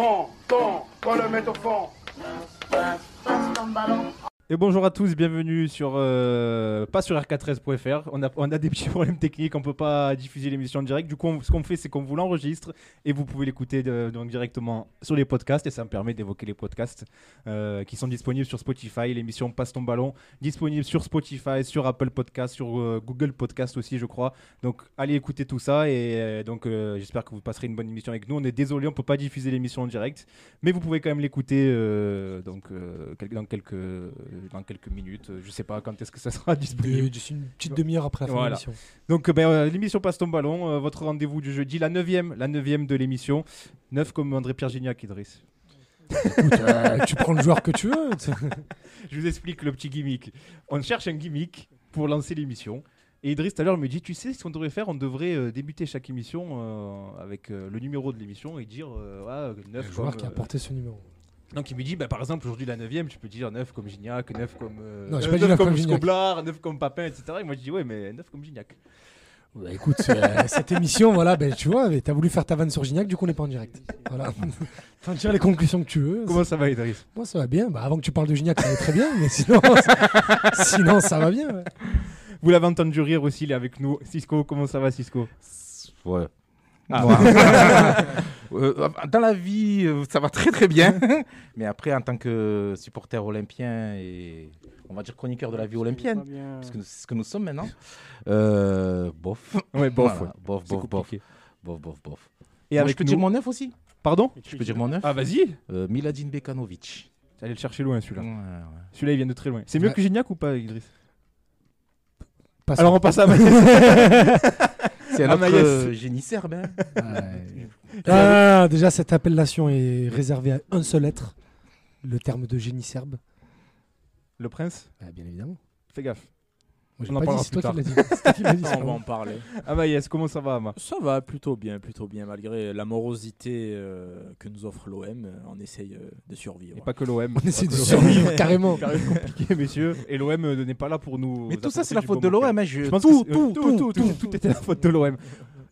fond, fond, qu'on le mette au fond. Et bonjour à tous, bienvenue sur euh, pas sur rk13.fr. On a, on a des petits problèmes techniques, on peut pas diffuser l'émission en direct. Du coup, ce qu'on fait, c'est qu'on vous l'enregistre et vous pouvez l'écouter de- donc directement sur les podcasts. Et ça me permet d'évoquer les podcasts euh, qui sont disponibles sur Spotify. L'émission Passe ton ballon disponible sur Spotify, sur Apple Podcast, sur euh, Google Podcast aussi, je crois. Donc allez écouter tout ça et euh, donc euh, j'espère que vous passerez une bonne émission avec nous. On est désolé, on peut pas diffuser l'émission en direct, mais vous pouvez quand même l'écouter euh, euh, dans quelques dans quelques minutes. Euh, Je sais pas quand est-ce que ça sera disponible. D'ici une petite demi-heure après la fin de l'émission. Donc euh, ben, euh, l'émission passe ton ballon, euh, votre rendez-vous du jeudi, la neuvième, la neuvième de l'émission, neuf comme André Pierre Gignac, Idriss. Euh, tu prends le joueur que tu veux. Je vous explique le petit gimmick. On cherche un gimmick pour lancer l'émission. Et Idriss tout à l'heure me dit, tu sais ce qu'on devrait faire? On devrait euh, débuter chaque émission euh, avec euh, le numéro de l'émission et dire euh, ah, neuf Le joueur comme, qui a euh, porté ce numéro. Donc il me dit, bah, par exemple, aujourd'hui la 9ème, tu peux dire 9 comme Gignac, 9 comme. euh, Non, j'ai euh, pas dit 9 neuf comme comme Gignac. Scoblar, 9 comme Papin, etc. Et moi je dis, ouais, mais 9 comme Gignac. Bah, écoute, euh, cette émission, voilà, ben, tu vois, t'as voulu faire ta vanne sur Gignac, du coup on n'est pas en direct. Voilà. T'en tires les conclusions que tu veux. Comment ça va, Idriss? Moi ça va bien. Bah, avant que tu parles de Gignac, ça va très bien, mais sinon, sinon ça va bien. ouais. Vous l'avez entendu rire aussi, il est avec nous. Cisco, comment ça va, Cisco? Ouais. Ah. Moi. Euh, dans la vie, euh, ça va très très bien. Mais après, en tant que supporter olympien et on va dire chroniqueur de la vie olympienne, parce que c'est ce que nous sommes maintenant, euh, bof. Ouais, bof. Voilà, ouais. bof, bof, bof, bof, bof, bof. Et Moi, avec je peux nous- dire mon neuf aussi? Pardon? Je peux dire mon neuf Ah, vas-y Euh, Miladin Bekanovic. Allez le chercher loin, celui-là. Ouais, ouais. Celui-là, il vient de très loin. C'est mieux Ouais. que Gignac ou pas, Idriss? Passe- Alors, on passe à. C'est un Ah, autre euh, génie serbe. hein. Ouais. Ah, déjà, cette appellation est réservée à un seul être, le terme de génie serbe. Le prince? Ah, bien évidemment. Fais gaffe. On en parlera c'est toi plus. C'est c'est on va en parler. Ah, Maïs, comment ça va, Ama? Ça va plutôt bien, plutôt bien, malgré la morosité euh, que nous offre l'OM. euh, On essaye euh, de survivre. Et pas que l'OM. On essaie de survivre carrément. Carré compliqué, messieurs. Et l'OM n'est pas là pour nous. Mais tout ça, c'est la faute de l'OM. hein, c'est- tout, tout, tout était la faute de l'OM.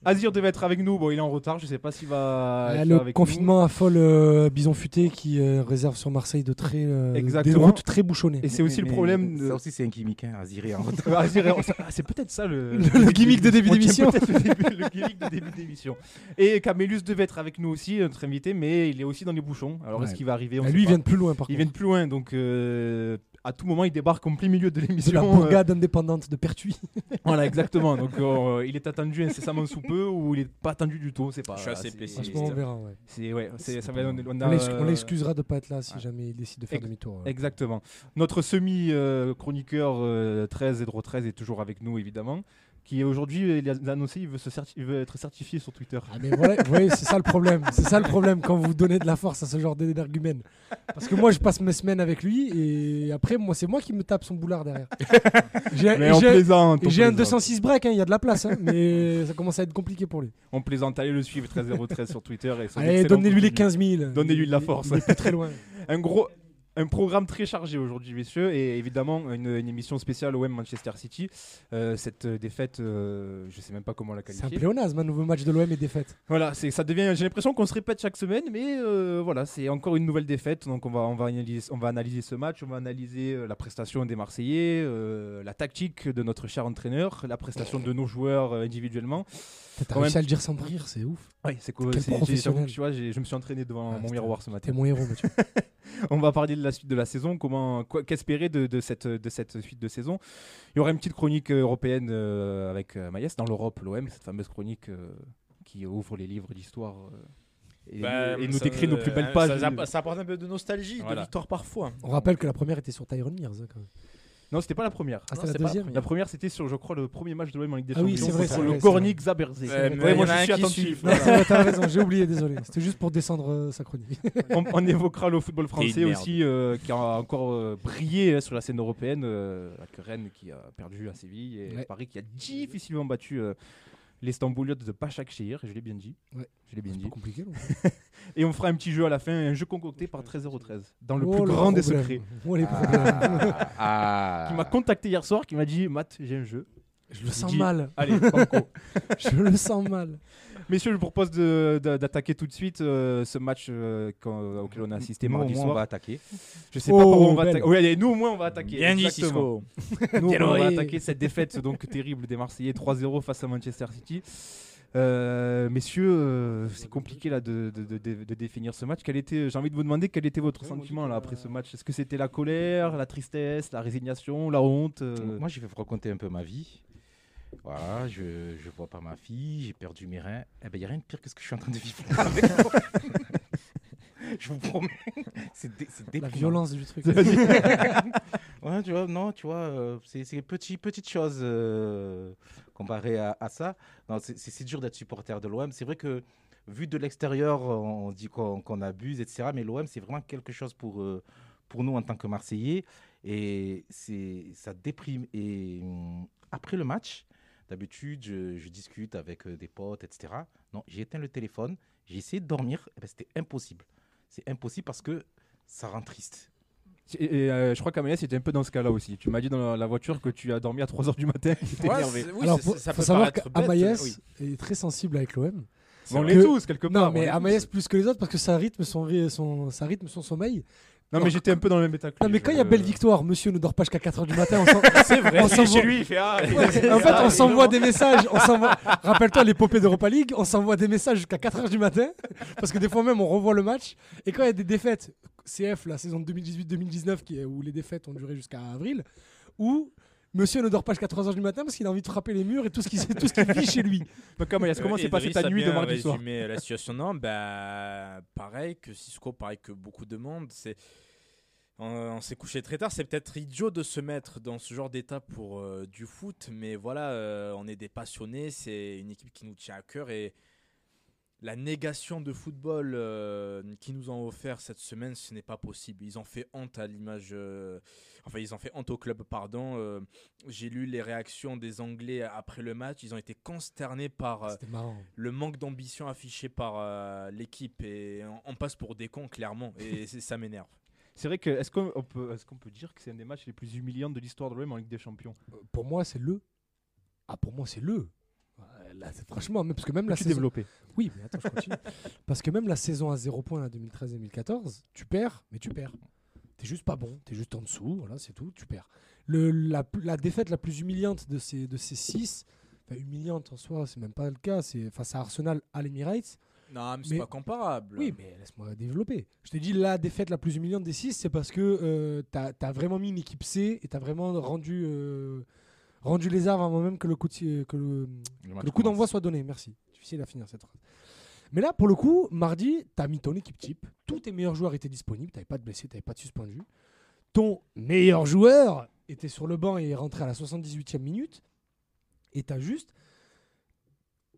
Azir devait être avec nous. Bon, il est en retard. Je sais pas s'il va. Ah, être le avec confinement affole euh, Bison Futé qui euh, réserve sur Marseille de très, euh, des routes très bouchonnées. nous. Et c'est aussi le Mais problème. de- Ça aussi, c'est un gimmick. Hein, retard. Azir est en- Ah, c'est peut-être ça le, Le- le gimmick de début d'émission. Le, gimmick de début d'émission. Et Camélus devait être avec nous aussi, notre invité, mais il est aussi dans les bouchons. Alors est-ce qu'il va arriver? On Ah, sait lui, il vient de plus loin par Il contre. vient de plus loin, donc euh, à tout moment il débarque en plein milieu de l'émission. la euh, bourgade indépendante de Pertuis. voilà, exactement. Donc euh, il est attendu incessamment sous peu ou il est pas attendu du tout, c'est pas. Je suis assez pessimiste. Franchement, on verra. ouais. C'est ouais, c'est ça va. On, on a, On l'excu- on euh, l'excusera de pas être là si jamais il décide de faire Ex- demi-tour. ouais. Exactement. Notre semi-chroniqueur 13, Edro 13, est toujours avec nous, évidemment. Qui aujourd'hui, il a annoncé il veut, se certi- il veut être certifié sur Twitter. Ah, mais voilà, vous voyez, c'est ça le problème. C'est ça le problème quand vous donnez de la force à ce genre d'énergumène. Parce que moi, je passe mes semaines avec lui et après, moi, c'est moi qui me tape son boulard derrière. J'ai Mais on plaisante. j'ai un plaisante. 206 break, hein, il y a de la place, hein, mais ça commence à être compliqué pour lui. On plaisante. Allez le suivre, 13013 sur Twitter. Et donnez-lui les contenu. 15 000. Donnez-lui de la Il- force. Il est plus très loin. Un gros. Un programme très chargé aujourd'hui, messieurs, et évidemment une, une émission spéciale OM Manchester City. Euh, cette euh, défaite, euh, je sais même pas comment la C'est un qualifier. pléonasme, un nouveau match de l'OM et défaite. Voilà, c'est ça devient. J'ai l'impression qu'on se répète chaque semaine, mais euh, voilà, c'est encore une nouvelle défaite. Donc on va on va analyser on va analyser ce match, on va analyser la prestation des Marseillais, la tactique de notre cher entraîneur, la prestation de nos joueurs individuellement. T'as Quand réussi même- à le dire sans rire, c'est ouf. Oui, c'est cool. Tu vois, je me suis entraîné devant Ah, mon miroir ce matin. T'es mon héros, Mathieu. On va parler de la suite de la saison. Comment, qu'espérer de, de cette, de cette suite de saison? Il y aura une petite chronique euh, européenne euh, avec euh, Maïs dans l'Europe, l'OM, cette fameuse chronique euh, qui ouvre les livres d'histoire euh, et, Bah, et nous décrit nos plus belles pages. Ça, apporte un peu de nostalgie, Voilà. de victoire parfois. On rappelle que la première était sur Tyron Mears. hein, quand même. Non, c'était pas la première. Ah, c'était la c'est pas la deuxième première. La première, c'était sur, je crois, le premier match de l'OM en Ligue des Ah oui, Champions c'est vrai, contre le Gornik Zaberzé. Ouais, moi, je un suis attentif. t'as raison, j'ai oublié, désolé. C'était juste pour descendre euh, sa chronique. on, on évoquera le football français aussi, euh, qui a encore euh, brillé hein, sur la scène européenne, avec Rennes qui a perdu à Séville et Ouais. Paris qui a difficilement battu les Stambouliotes de Başakşehir, je l'ai bien dit. Ouais. Je l'ai bien dit. compliqué. non Et on fera un petit jeu à la fin, un jeu concocté par 13013, dans le Oh, plus grand des problème. secrets. Oh, les problèmes. Ah, ah. Qui m'a contacté hier soir, qui m'a dit Matt, j'ai un jeu. Je le sens dis- mal. Allez, banco. Je le sens mal. Messieurs, je vous propose de- de- d'attaquer tout de suite euh, ce match euh, quand- auquel on a assisté Nous, au mardi moins, soir. on va attaquer. Je sais pas Oh, par où on va belle. attaquer. Oui, allez, nous au moins on va attaquer. Bien dit, Exactement. Cisco. Nous, Bien on va joué. attaquer cette défaite donc terrible des Marseillais 3-0 face à Manchester City. Euh, messieurs, euh, c'est compliqué là de, de- de- de- de définir ce match. Quel était, j'ai envie de vous demander quel était votre sentiment là après ce match. Est-ce que c'était la colère, la tristesse, la résignation, la honte euh, Moi, je vais vous raconter un peu ma vie. Voilà, je ne vois pas ma fille, j'ai perdu mes reins. Eh ben, il n'y a rien de pire que ce que je suis en train de vivre là avec moi. je vous promets. C'est dé- La violence du truc. Ouais, tu vois, non, tu vois, euh, c'est c'est petit, petite chose euh, comparé à, ça. C'est- dur d'être supporter de l'OM. C'est vrai que vu de l'extérieur, on dit qu'on abuse, etc. Mais l'OM, c'est vraiment quelque chose pour, euh, pour nous en tant que Marseillais. Et ça déprime. Et hum, après le match, d'habitude, je, je discute avec euh, des potes, etc. Non, j'ai éteint le téléphone, j'ai essayé de dormir. Eh ben, C'était impossible. C'est impossible parce que ça rend triste. Et, euh, je crois qu'Amélie c'était un peu dans ce cas-là aussi. Tu m'as dit dans la, la voiture que tu as dormi à 3h du matin. Tu étais énervé. Alors, faut, faut savoir qu'Amaïs est très sensible avec l'OM. On l'est tous quelque part. Non, on mais Amaïs plus que les autres parce que ça rythme son, ry- son, ça rythme son sommeil. Non, mais j'étais un peu dans le même état que Non, lui, mais quand il y a je- belle victoire, monsieur ne dort pas jusqu'à 4h du matin. on s'en- C'est vrai. on Il est s'envoie- chez lui, il fait ah. En fait, on s'envoie des messages. On s'envoie... Rappelle-toi l'épopée d'Europa League, on s'envoie des messages jusqu'à 4h du matin. Parce que des fois même, on revoit le match. Et quand il y a des défaites, CF, la saison 2018-2019, qui est- où les défaites ont duré jusqu'à avril, où monsieur ne dort pas jusqu'à 3h du matin parce qu'il a envie de frapper les murs et tout ce qui, tout ce qui vit chez lui. Donc, Amaïs, comment s'est passée ta nuit de mardi soir résumé la situation non, bah pareil que Cisco, pareil que beaucoup de monde, c'est on, on s'est couché très tard, c'est peut-être idiot de se mettre dans ce genre d'état pour euh, du foot, mais voilà, euh, on est des passionnés, c'est une équipe qui nous tient à cœur et la négation de football euh, qu'ils nous ont offert cette semaine, ce n'est pas possible. Ils ont fait honte à l'image, euh, enfin ils ont fait honte au club, pardon. Euh, J'ai lu les réactions des Anglais après le match, ils ont été consternés par euh, le manque d'ambition affiché par euh, l'équipe et on, on passe pour des cons clairement et ça m'énerve. C'est vrai que est-ce qu'on on peut, peut dire que c'est un des matchs les plus humiliants de l'histoire de l'OM en Ligue des Champions? Euh, Pour moi, c'est le. Ah, pour moi, c'est le. Franchement, même- parce que même la saison. développé. Oui, mais attends, je continue. Parce que même la saison à 0 points, la 2013-2014, tu perds, mais tu perds. T'es juste pas bon, t'es juste en dessous, voilà, c'est tout, tu perds. Le, la, la défaite la plus humiliante de ces, de ces six, enfin, humiliante en soi, c'est même pas le cas, c'est face à Arsenal à l'Emirates. Non, mais c'est Mais- pas comparable. Oui, mais laisse-moi développer. Je t'ai dit, la défaite la plus humiliante des six, c'est parce que euh, t'as as vraiment mis une équipe C et t'as vraiment rendu, euh, rendu les armes avant même que le coup de- que le, que le coup d'envoi soit donné. Merci. Difficile à finir cette phrase. Mais là, pour le coup, mardi, tu as mis ton équipe type. Tous tes meilleurs joueurs étaient disponibles. Tu pas de blessés, tu pas de suspendus. Ton meilleur joueur était sur le banc et est rentré à la 78e minute. Et tu as juste.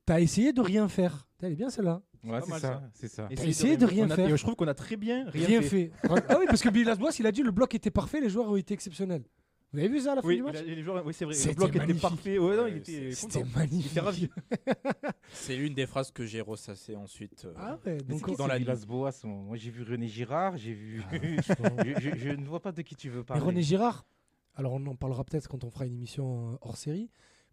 Tu as essayé de rien faire. Elle est bien celle-là. Ouais, c'est ça, ça. c'est ça. T'as essayé de rien faire. je trouve qu'on a très bien rien, Rien, fait. fait. ah oui, parce que Billy Lasbois, il a dit le bloc était parfait, les joueurs ont été exceptionnels. Vous avez vu ça à la fin Oui, du match les joueurs- oui, c'est vrai. Le C'était bloc était magnifique. parfait. Ouais, non, il Ouais, était C'était. Il magnifique. était ravi. C'est l'une des phrases que j'ai ressassées ensuite. euh, Ah ouais, donc dans la la nuit. Villas-Boas Moi, j'ai vu René Girard, j'ai vu. Ah, je, je- je ne vois pas de qui tu veux Mais parler. René Girard, alors on en parlera peut-être quand on fera une émission euh, hors série.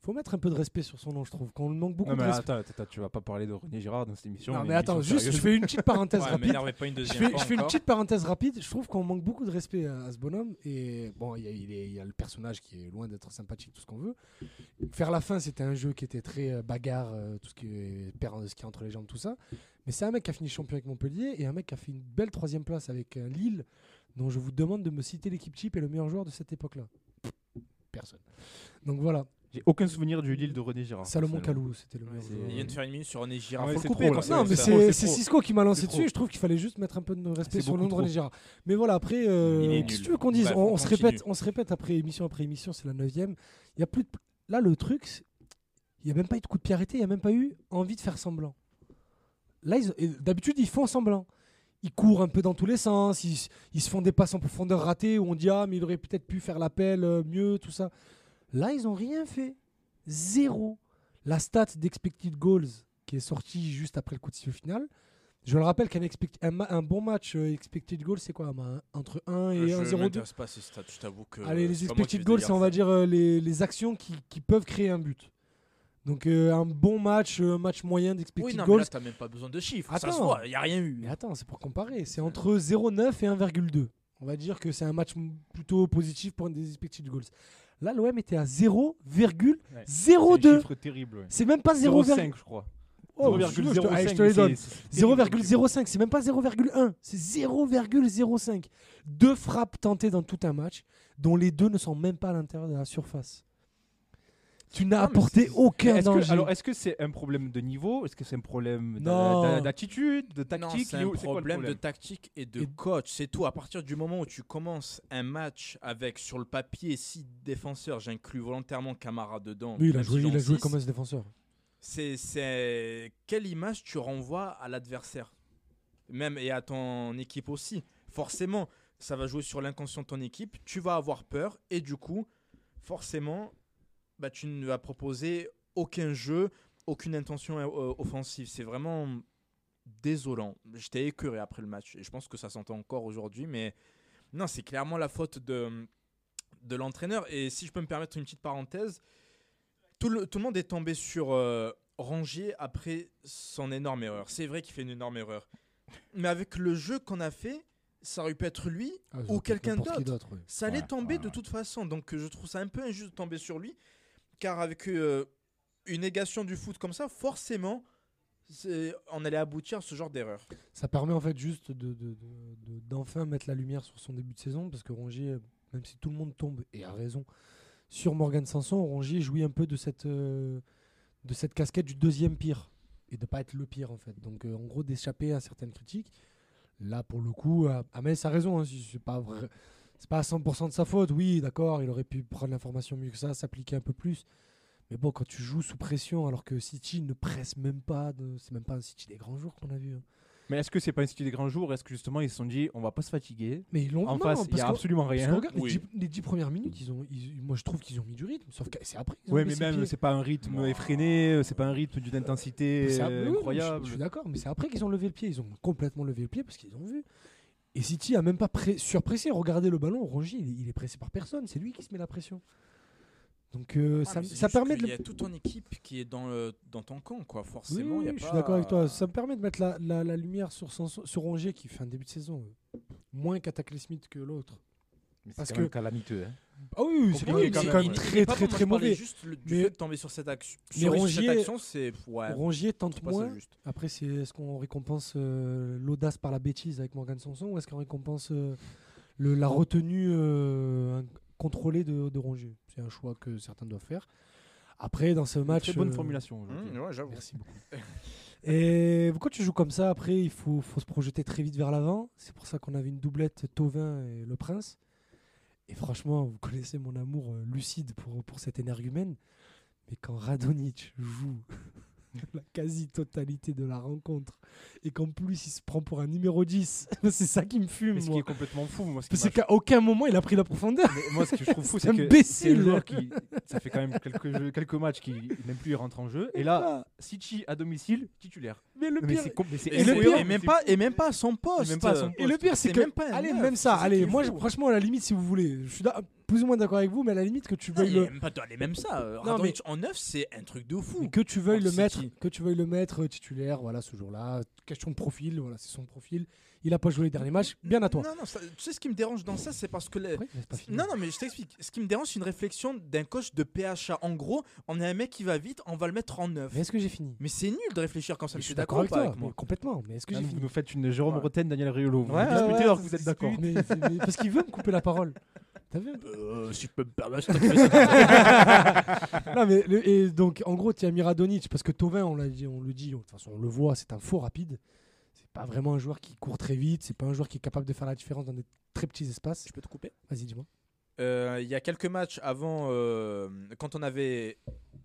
Faut mettre un peu de respect sur son nom, je trouve. Qu'on lui manque beaucoup Non, de respect. attends, attends, tu vas pas parler de René Girard dans cette émission. Non, on est mais attends, juste, je fais une petite parenthèse Ouais, rapide. m'énervez pas une Je fais, fois je fais une petite parenthèse rapide. Je trouve qu'on manque beaucoup de respect à, à ce bonhomme. Et bon, il y, a- est- y le personnage qui est loin d'être sympathique, tout ce qu'on veut. Faire la fin, c'était un jeu qui était très euh, bagarre, euh, tout ce qui est perdre de ski entre les jambes, tout ça. Mais c'est un mec qui a fini champion avec Montpellier et un mec qui a fait une belle troisième place avec euh, Lille, dont je vous demande de me citer l'équipe type et le meilleur joueur de cette époque-là. Personne. Donc voilà, J'ai aucun souvenir du Lille de René Girard. Salomon. Kalou, c'était le meilleur. Il vient de faire une minute sur René Girard. Ouais, Faut c'est le couper trop, c'est Non, mais c'est. Cisco qui m'a lancé dessus et je trouve qu'il fallait juste mettre un peu de respect sur le nom de René. Girard. Mais voilà, après, euh, qu'est-ce que tu veux qu'on dise on, se répète, on se répète après émission après émission, c'est la neuvième. Il y a plus de... Là, le truc, il n'y a même pas eu de coup de pied arrêté, il n'y a même pas eu envie de faire semblant. Là, d'habitude, ils font semblant. Ils courent un peu dans tous les sens, ils, ils se font des passes en profondeur ratées où on dit Ah, mais il aurait peut-être pu faire l'appel euh, mieux, tout ça. Là, ils n'ont rien fait. Zéro. La stat d'expected goals qui est sortie juste après le coup de sifflet final. Je le rappelle qu'un un, bon match euh, expected goals, c'est quoi Entre 1 et Je 1-0-2 m'intéresse pas ces stats, je t'avoue que. Allez, les expected goals, c'est on va dire euh, les, les actions qui, qui peuvent créer un but. Donc euh, un bon match, match moyen d'expected Oui, non, mais goals. là, t'as même pas besoin de chiffres. Ça se Attends. voit, il n'y a rien eu. Mais attends, c'est pour comparer. C'est entre 0,9 et 1,2. On va dire que c'est un match plutôt positif pour des expected goals. Là, l'OM était à 0,02. C'est un chiffre terrible. ouais. C'est même pas 0,05. 0,5 je crois. Oh, 0,05, je te- allez, mais je te les c'est- donne. c'est- c'est terrible. 0,05, c'est même pas 0,1, c'est 0,05. Deux frappes tentées dans tout un match, dont les deux ne sont même pas à l'intérieur de la surface. Tu n'as apporté aucun que- alors, est-ce que c'est un problème de niveau? Est-ce que c'est un problème d'attitude, de Non, tactique? c'est un problème de tactique et de Et- coach, c'est tout. À partir du moment où tu commences un match avec sur le papier six défenseurs, j'inclus volontairement Camara dedans. Oui, il a joué, il a joué six, comme un défenseur. C'est, c'est quelle image tu renvoies à l'adversaire, même et à ton équipe aussi. Forcément, ça va jouer sur l'inconscient de ton équipe. Tu vas avoir peur et du coup, forcément, bah, tu ne vas proposer aucun jeu, aucune intention euh, offensive. C'est vraiment désolant. J'étais écœuré après le match et je pense que ça s'entend encore aujourd'hui, mais non, c'est clairement la faute de de l'entraîneur. Et si je peux me permettre une petite parenthèse, tout le, tout le monde est tombé sur euh, Rangier après son énorme erreur. C'est vrai qu'il fait une énorme erreur. Mais avec le jeu qu'on a fait, ça aurait pu être lui Ah, ou quelqu'un d'autre. Ça allait Ouais, tomber ouais, de ouais. toute façon. Donc euh, je trouve ça un peu injuste de tomber sur lui. Car avec euh, une négation du foot comme ça, forcément, on allait aboutir à ce genre d'erreur. Ça permet en fait juste de, de- de- de- d'enfin mettre la lumière sur son début de saison parce que Rongier, même si tout le monde tombe, et a raison, sur Morgan Sanson, Rongier jouit un peu de cette, euh, casquette du deuxième pire et de pas être le pire en fait. Donc euh, en gros d'échapper à certaines critiques. Là pour le coup, Ahmed a raison, hein, c'est pas vrai. C'est pas à 100% de sa faute, oui, d'accord, il aurait pu prendre l'information mieux que ça, s'appliquer un peu plus. Mais bon, quand tu joues sous pression alors que City ne presse même pas, de... c'est même pas un City des grands jours qu'on a vu. hein. Mais est-ce que c'est pas un style des grands jours? Est-ce que justement ils se sont dit on va pas se fatiguer? Mais ils l'ont En non, face, il y a absolument rien. regarde, Oui. les, dix, les dix premières minutes, ils ont, ils- moi je trouve qu'ils ont mis du rythme. Sauf que c'est après. mis mais même c'est pas un rythme effréné, c'est pas un rythme d'une intensité euh, oui, oui, je- incroyable. Je, suis d'accord, mais c'est après qu'ils ont levé le pied. Ils ont complètement levé le pied parce qu'ils ont vu. Et City a même pas surpressé. Regardez le ballon, Rongier, il, est- il est pressé par personne. C'est lui qui se met la pression. Donc euh, ça, ça permet de. y a toute ton équipe qui est dans, le- dans ton camp, quoi. Forcément, oui, il y a oui, je pas- suis d'accord avec toi. Ça me permet de mettre la, la- la lumière sur, sur Rongier qui fait un début de saison euh, moins cataclysmique que l'autre. Mais c'est Parce quand que- calamiteux. hein. Ah oui, oui, c'est quand même, quand très Pas très très parlais mauvais. juste le- du Mais- fait de tomber sur cette action. mais sur Rongier- cette action, c'est ouais, Rongier tente moins. juste. Après, c'est est-ce qu'on récompense euh, l'audace par la bêtise avec Morgan Sanson ou est-ce qu'on récompense euh, le, la retenue euh, contrôlée de, de Rongier? C'est un choix que certains doivent faire. Après, dans ce match. Très bonne euh, formulation. Mmh, ouais, j'avoue. Merci beaucoup. Et quand tu joues comme ça, après, il faut, faut se projeter très vite vers l'avant. C'est pour ça qu'on avait une doublette Tovin et Le Prince. Et franchement, vous connaissez mon amour euh, lucide pour, pour cet énergumène. Mais quand Radonic joue la quasi-totalité de la rencontre et qu'en plus il se prend pour un numéro 10, c'est ça qui me fume. Mais ce qui moi. est complètement fou, moi, ce qui C'est qu'à aucun moment il a pris la profondeur. Mais moi, ce que je trouve fou, C'est que c'est un joueur qui, ça fait quand même quelques, jeux- quelques matchs qui même plus il rentre en jeu. Et là, City à domicile, titulaire. mais le pire, mais c'est Et, le le pire, et même pas, et même pas à son poste. même pas à son Et le pire, c'est que. même pas allez, même ça, allez, qui moi, franchement, à la limite, si vous voulez, je suis plus ou moins d'accord avec vous, mais à la limite, que tu veuilles le. même pas même ça. euh, Non, Radonjic en neuf, c'est un truc de fou. mais que tu veuilles le mettre, que tu veuilles le mettre titulaire, voilà, ce jour-là. Question de profil, voilà, c'est son profil. Il a pas joué les derniers matchs, bien à toi. Non, non, ça- tu sais ce qui me dérange dans ça, c'est parce que les- Après. Non, non, mais je t'explique. Ce qui me dérange, c'est une réflexion d'un coach de PHA. En gros, on a un mec qui va vite, on va le mettre en neuf. Mais est-ce que j'ai fini? Mais c'est nul de réfléchir comme ça. Mais Je Je suis d'accord avec avec mais moi complètement. Mais est-ce que Là, j'ai vous fini? nous faites une Jérôme Ouais. Roten, Daniel Riolo. Vous Ouais, vous disputez ouais, alors ouais, que vous êtes d'accord. mais- mais- mais- Parce qu'il veut me couper la parole. T'as vu Euh, si je peux me permettre. Non, mais le- et donc en gros, tu as Miradonic parce que Tovin, on l'a dit, on le dit, de toute façon, on le voit, c'est un faux rapide. Pas vraiment un joueur qui court très vite. C'est pas un joueur qui est capable de faire la différence dans des très petits espaces. Je peux te couper? Vas-y, dis-moi. Euh, Il y a quelques matchs avant, euh, quand on avait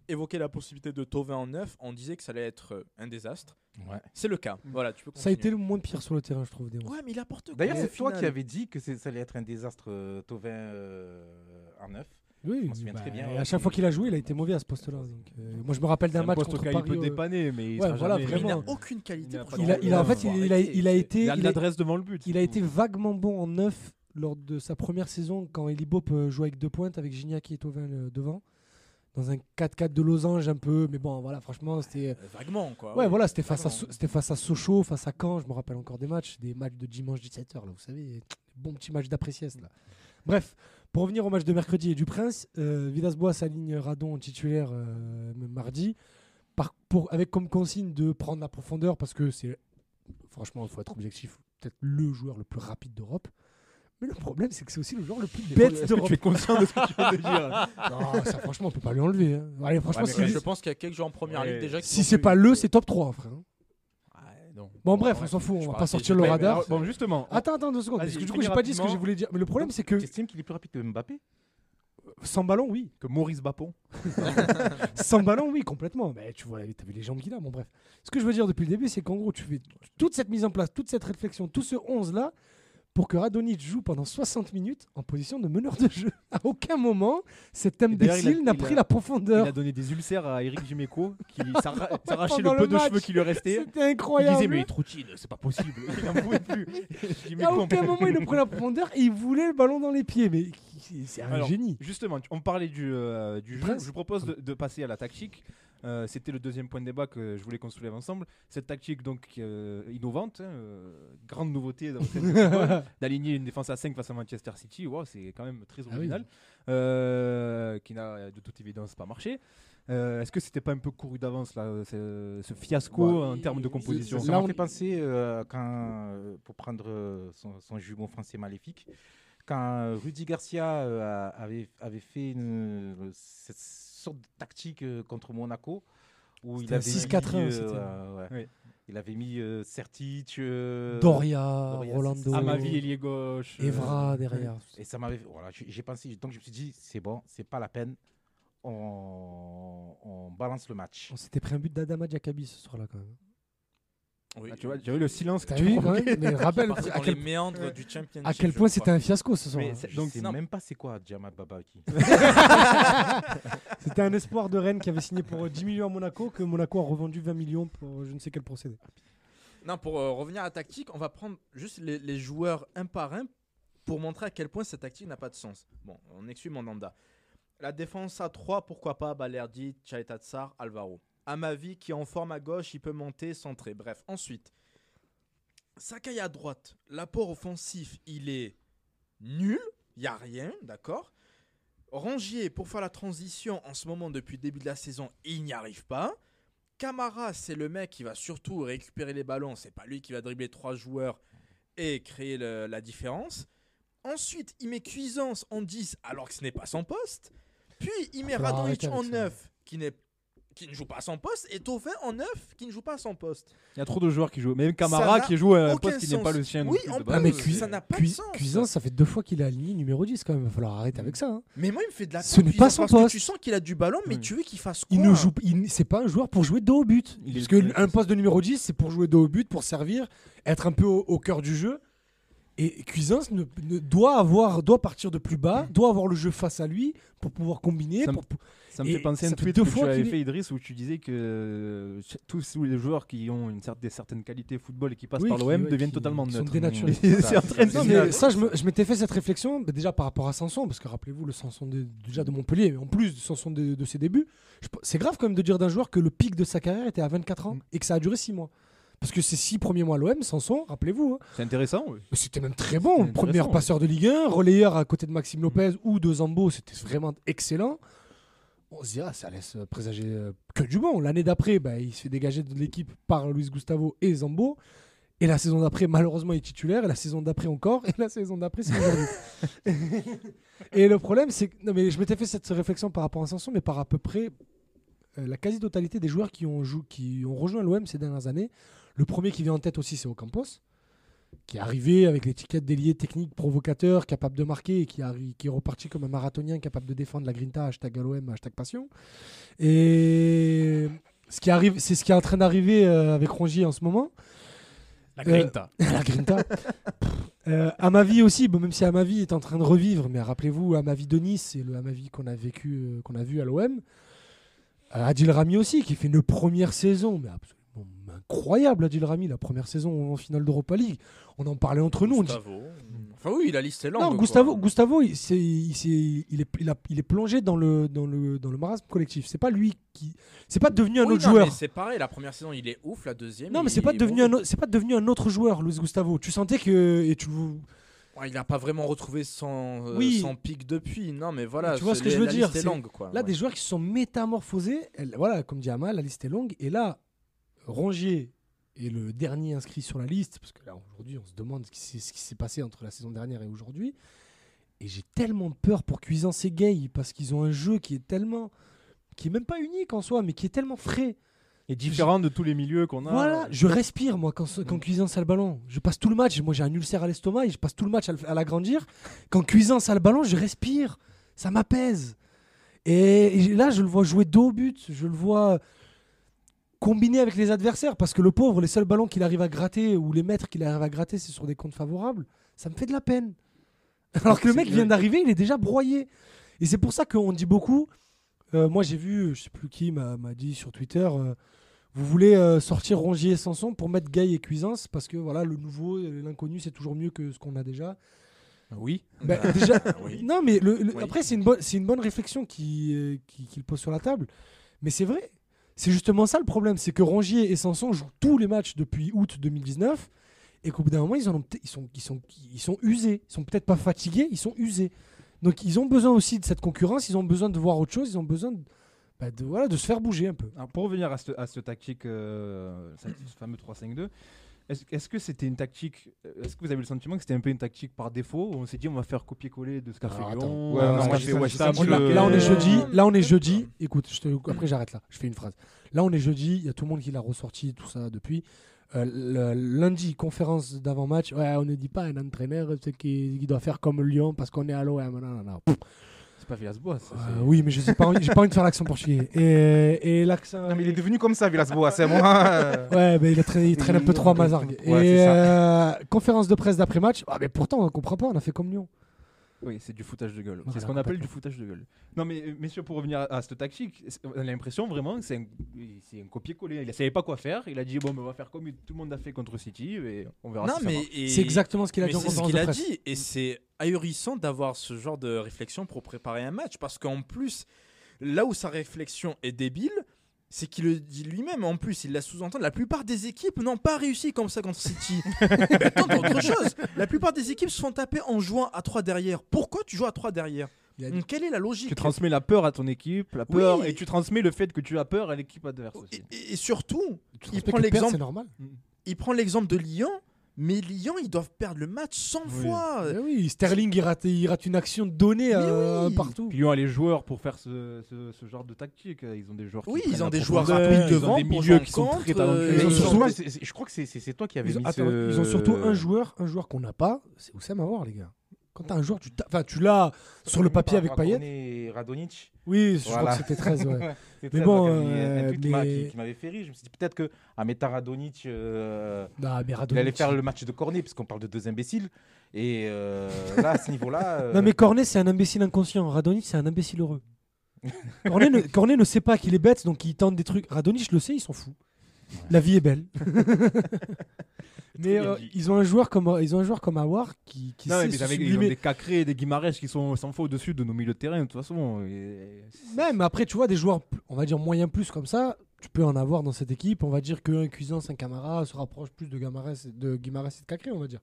évoqué la possibilité de Tovin en neuf, on disait que ça allait être euh, un désastre. Ouais. C'est le cas. Voilà, tu peux Ça a été le moins pire sur le terrain, je trouve. Des Ouais, mais il apporte quoi? D'ailleurs, c'est toi final qui avais dit que ça allait être un désastre euh, Tovin euh, en neuf. Oui, souviens bah, très bien, à chaque fois qu'il a joué, il a été mauvais à ce poste-là. donc, euh, moi, je me rappelle d'un un match contre Paris. il peut euh, dépanner, mais il ouais, voilà, jamais- Mais il n'a vraiment. aucune qualité. Il a. Il a, il a- en fait, il, il a, il a été, l'adresse devant le but. il a été vaguement bon en neuf lors de sa première saison quand Eli Bop euh, jouait avec deux pointes avec Gignac et Tovin devant. dans un 4-4 de losange un peu. Mais bon, voilà, franchement, c'était. Euh, Vaguement, quoi. Ouais, voilà, c'était face, à, c'était face à Sochaux, face à Caen, je me rappelle encore des matchs, des matchs de dimanche 17h, là, vous savez, des bons petits matchs d'après-sieste. Là. Bref, pour revenir au match de mercredi et du Prince, euh, Villas-Boas aligne Radon en titulaire euh, mardi, par, pour, avec comme consigne de prendre la profondeur, parce que c'est, franchement, il faut être objectif, peut-être le joueur le plus rapide d'Europe. Mais le problème, c'est que c'est aussi le joueur le plus bête d'Europe. tu es conscient de ce que tu viens de dire Non, ça, franchement, on peut pas lui enlever. hein. Allez, franchement, mais si- je pense qu'il y a quelques joueurs en première Ouais. ligue déjà qui si c'est pas le, c'est top 3, frère. Non. Bon, bref, on s'en fout, on va pas sortir le radar. Bon, justement. Attends, attends deux secondes. Parce que du coup, j'ai pas dit ce que je voulais dire. Mais le problème, c'est que Tu estimes qu'il est plus rapide que Mbappé? Sans ballon, oui. Que Maurice Bapon? Sans ballon, oui, complètement. Mais tu vois, t'as vu les jambes qu'il a, mon bref. Ce que je veux dire depuis le début, c'est qu'en gros, tu fais toute cette mise en place, toute cette réflexion, tout ce 11-là, pour que Radonic joue pendant 60 minutes en position de meneur de jeu. À aucun moment, cet il imbécile n'a il pris a- la Il profondeur. a donné des ulcères à Eric Jiméco qui s'arra- s'arrachait le peu le de cheveux qui lui restait. C'était Il incroyable. disait mais il trottine, c'est pas possible. Il n'en pouvait plus. à Jiméco, aucun moment, il ne prenait la profondeur et il voulait le ballon dans les pieds. Mais c'est- un Alors, génie. Justement, on parlait du, euh, du jeu. Prince. Je vous propose de, de passer à la tactique. Euh, C'était le deuxième point de débat que je voulais qu'on soulève ensemble. Cette tactique donc euh, innovante, hein, euh, grande nouveauté d'aligner une défense à 5 face à Manchester City, wow, c'est quand même très Ah oui. original, euh, qui n'a de toute évidence pas marché. Euh, Est-ce que c'était pas un peu couru d'avance là, ce, ce fiasco Ouais. en termes de composition Ça Là, m'a on- fait penser, euh, quand, euh, pour prendre son, son jumeau français maléfique, quand Rudy Garcia euh, avait, avait fait une, cette sorte de tactique euh, contre Monaco, où il avait 6-4-1, mis, euh, ouais, ouais. Oui. Il avait mis euh, Sertic, euh, Doria, Doria, Rolando, c'est- À ma vie, ailier gauche. euh, Evra derrière. Et ça m'avait. Voilà, j'ai j'ai pensé. Donc je me suis dit, c'est bon, c'est pas la peine. On, on balance le match. On s'était pris un but d'Adama Diakabi ce soir-là quand même. Oui. Ah, tu vois, j'ai eu le silence que T'as tu vu quand même Mais rappelle à dans quel, les méandres du Championship. à quel point c'était un fiasco ce soir. Mais hein. c'est- Je donc, sais même pas c'est quoi Djamal Babaki. C'était un espoir de Rennes qui avait signé pour euh, 10 millions à Monaco, que Monaco a revendu 20 millions pour euh, je ne sais quel procédé. Non, pour euh, revenir à la tactique, on va prendre juste les, les joueurs un par un pour montrer à quel point cette tactique n'a pas de sens. Bon, on exclut Mandanda. La défense à 3, pourquoi pas? Balerdi, Chaitatsar, Alvaro. À ma vie, qui est en forme à gauche, il peut monter, centrer. Bref, ensuite, Sakai à droite. L'apport offensif, il est nul. Il n'y a rien, d'accord? Rangier, pour faire la transition en ce moment depuis le début de la saison, il n'y arrive pas. Camara, c'est le mec qui va surtout récupérer les ballons. C'est pas lui qui va dribbler trois joueurs et créer le- la différence. Ensuite, il met Cuisance en 10 alors que ce n'est pas son poste. Puis il met Faut Radonjic en ça. 9 qui, n'est- qui ne joue pas à son poste et Tauvin en 9 qui ne joue pas à son poste. Il y a trop de joueurs qui jouent. Même Camara qui joue à un poste qui n'est pas le sien. Oui, en de plus, base. Ah, mais euh, Cui- ça n'a pas de sens. Ça fait deux fois qu'il est aligné numéro 10 quand même. Il va falloir arrêter avec ça. hein. Mais moi, il me fait de la Ce n'est pas son parce que poste. tu sens qu'il a du ballon, mais Oui. tu veux qu'il fasse quoi Il ne joue, il- c'est pas un joueur pour jouer dos au but. Il Parce qu'un poste de numéro 10, c'est pour jouer dos au but, pour servir, être un peu au, au cœur du jeu. Et Cuisance ne, ne- doit avoir, doit partir de plus bas, doit avoir le jeu face à lui pour pouvoir combiner. Ça me- pour- pour- Ça me Et fait penser à un ça tweet que tu avais fait, Idriss, où tu disais que euh, tous les joueurs qui ont une cer- des certaines qualités football et qui passent Oui, par l'OM ouais, deviennent qui totalement sont neutres. dénaturés. se mais dire. ça, je, m'étais fait cette réflexion bah, déjà par rapport à Sanson, parce que rappelez-vous le Sanson de, déjà de Montpellier, mais en plus de Sanson de, de ses débuts, c'est grave quand même de dire d'un joueur que le pic de sa carrière était à 24 ans Mm. et que ça a duré 6 mois. Parce que ces 6 premiers mois à l'OM, Sanson, rappelez-vous, hein, C'est intéressant. oui. c'était même très bon. Premier passeur de Ligue 1, relayeur à côté de Maxime Lopez ou de Zambo, c'était vraiment excellent. On se dit, ah, ça laisse présager euh, que du bon. L'année d'après, bah, il se fait dégager de l'équipe par Luis Gustavo et Zambo. Et la saison d'après, malheureusement, il est titulaire. Et la saison d'après encore. Et la saison d'après, c'est aujourd'hui. et le problème, c'est que. Non, mais je m'étais fait cette réflexion par rapport à Sanson, mais par à peu près euh, la quasi-totalité des joueurs qui ont, jou- qui ont rejoint l'OM ces dernières années. Le premier qui vient en tête aussi, c'est Ocampos qui est arrivé avec l'étiquette d'ailier technique provocateur, capable de marquer et qui, est reparti comme un marathonien capable de défendre la grinta, hashtag l'OM, hashtag passion. Et ce qui arrive, c'est ce qui est en train d'arriver euh, avec Rongier en ce moment. La Euh, grinta. la grinta. Euh, à ma vie aussi, même si à ma vie est en train de revivre, mais rappelez-vous, à ma vie de Nice, c'est le à ma vie qu'on a vécu, euh, qu'on a vu à l'OM. Euh, Adil Rami aussi, qui fait une première saison, mais absolument incroyable, Adil Rami, la première saison en finale d'Europa League. On en parlait entre nous. On dit, Gustavo. Enfin oui, la liste est longue. non, quoi. Gustavo, Gustavo il, est, il, a- il est plongé dans le, dans le, dans le marasme collectif. C'est pas lui qui. C'est pas devenu un Oui, autre non, joueur. C'est pareil, la première saison il est ouf, la deuxième. Non, mais c'est pas devenu un, autre- c'est pas devenu un autre joueur, Luis Gustavo. Tu sentais que et tu Ouais, il n'a pas vraiment retrouvé son, euh, Oui. son pic depuis. Non, mais voilà. Tu vois ce que je veux dire, longue, quoi. là ouais. des joueurs qui se sont métamorphosés. Elle- voilà, comme dit Amal, la liste est longue. Et là, Rongier est le dernier inscrit sur la liste parce que là aujourd'hui, on se demande ce qui s'est- passé entre la saison dernière et aujourd'hui. Et j'ai tellement peur pour Cuisance et Gay parce qu'ils ont un jeu qui est tellement qui est même pas unique en soi, mais qui est tellement frais. Et différent de tous les milieux qu'on a. Voilà, je respire moi quand, quand Cuisance a le ballon. Je passe tout le match, moi j'ai un ulcère à l'estomac et je passe tout le match à l'agrandir. Quand Cuisance a le ballon, je respire. Ça m'apaise. Et, et là, je le vois jouer dos au but. Je le vois combiner avec les adversaires parce que le pauvre, les seuls ballons qu'il arrive à gratter ou les mètres qu'il arrive à gratter, c'est sur des comptes favorables. Ça me fait de la peine. Alors que le mec vient d'arriver, il est déjà broyé. Et c'est pour ça qu'on dit beaucoup. euh, moi, j'ai vu, je sais plus qui m'a dit sur Twitter. euh, vous voulez euh, sortir Rongier et Sanson pour mettre Gay et Cuisance parce que voilà le nouveau, l'inconnu, c'est toujours mieux que ce qu'on a déjà. Oui. Bah, déjà, oui. non mais le- le- Oui. après c'est une bonne, c'est une bonne réflexion qui, euh, qui- qu'il pose sur la table. Mais c'est vrai, c'est justement ça le problème, c'est que Rongier et Sanson jouent tous les matchs depuis août 2019 et qu'au bout d'un moment ils sont, ils ils sont usés, ils sont peut-être pas fatigués, ils sont usés. Donc ils ont besoin aussi de cette concurrence, ils ont besoin de voir autre chose, ils ont besoin de, bah, voilà, de se faire bouger un peu. Alors, pour revenir à ce, tactique, ce fameux 3-5-2, est-ce que c'était une tactique euh, Est-ce que vous avez le sentiment que c'était un peu une tactique par défaut où on s'est dit on va faire copier-coller de ce qu'a fait Lyon, euh, Ouais, non, fait senti Là, on est Euh, jeudi. Là, on est euh, jeudi. Écoute, je te- après j'arrête là. Je fais une phrase. Là, on est jeudi. Il y a tout le monde qui l'a ressorti, tout ça depuis. Euh, le- lundi, conférence d'avant-match. Ouais, on ne dit pas à un entraîneur qui, qui doit faire comme Lyon parce qu'on est à l'OM. Non, non, non. Pas Villas-Boas. ça, euh, c'est- oui, mais je sais pas. envie- J'ai pas envie de faire l'accent portugais. Et, et l'accent. Non, mais il est devenu comme ça, Villas-Boas. C'est moi. euh, Ouais, mais il, a traîné- il traîne un peu trop à Mazargues. Ouais, et euh, conférence de presse d'après-match. Ah, mais pourtant, on comprend pas. On a fait comme Lyon. Oui, c'est du foutage de gueule. Voilà, c'est ce qu'on appelle du foutage de gueule. Non, mais euh, messieurs, pour revenir à, à cette tactique, on a l'impression vraiment que c'est un, copier-coller. Il ne savait pas quoi faire. Il a dit bon, ben, on va faire comme tout le monde a fait contre City et on verra Non, si mais C'est exactement ce qu'il a mais dit c'est ce qu'il a presse. dit et c'est ahurissant d'avoir ce genre de réflexion pour préparer un match parce qu'en plus là où sa réflexion est débile c'est qu'il le dit lui-même en plus il la sous-entend la plupart des équipes n'ont pas réussi comme ça contre City attends autre chose la plupart des équipes se font taper en jouant à 3 derrière pourquoi tu joues à 3 derrière dit- Donc, quelle est la logique Tu transmets la peur à ton équipe, la peur, Oui. et tu transmets le fait que tu as peur à l'équipe adverse aussi. et, surtout Tu il prend l'exemple normal. il prend l'exemple de Lyon mais Lyon ils doivent perdre le match 100 Oui. fois oui, Sterling, il rate, il rate une action donnée euh, oui. partout. Puis Lyon a les joueurs pour faire ce, ce- ce genre de tactique. Ils ont des joueurs. qui Oui, ils ont des joueurs rapides ils ont devant des milieux qui sont très talentueux. euh, Ils ont surtout- je crois que c'est- toi qui avais Ils ont, mis attends, ce- ils ont surtout un joueur, un joueur qu'on n'a pas, c'est Oussem Aouar, les gars. Quand t'as un joueur, tu, t'as- enfin, tu l'as sur le papier avec Payet. Et Radonic. Oui, je crois que c'était 13. Ouais. Mais bon, il y a un tweet mais- qui m'avait fait rire. Je me suis dit peut-être que à Meta Radonic, euh, Non, mais il allait faire le match de Cornet, puisqu'on parle de deux imbéciles. Et euh, là, à ce niveau-là. euh, Non, mais Cornet, c'est un imbécile inconscient. Radonic, c'est un imbécile heureux. Cornet, ne, Cornet ne sait pas qu'il est bête, donc il tente des trucs. Radonic le sait, il s'en fout. La vie est belle. mais euh, ils ont un joueur comme ils ont un joueur comme Awar qui, qui Non, sait mais se ils, avaient- ils ont sublimer. des Cacré et des Guimarães qui sont sans fois au-dessus de nos milieux de terrain, de toute façon. et- Même après, tu vois, des joueurs, on va dire moyen plus comme ça, tu peux en avoir dans cette équipe. On va dire qu'un Cuisance, un Camara se rapproche plus de Guimarães, de Guimarães et de Cacré, on va dire.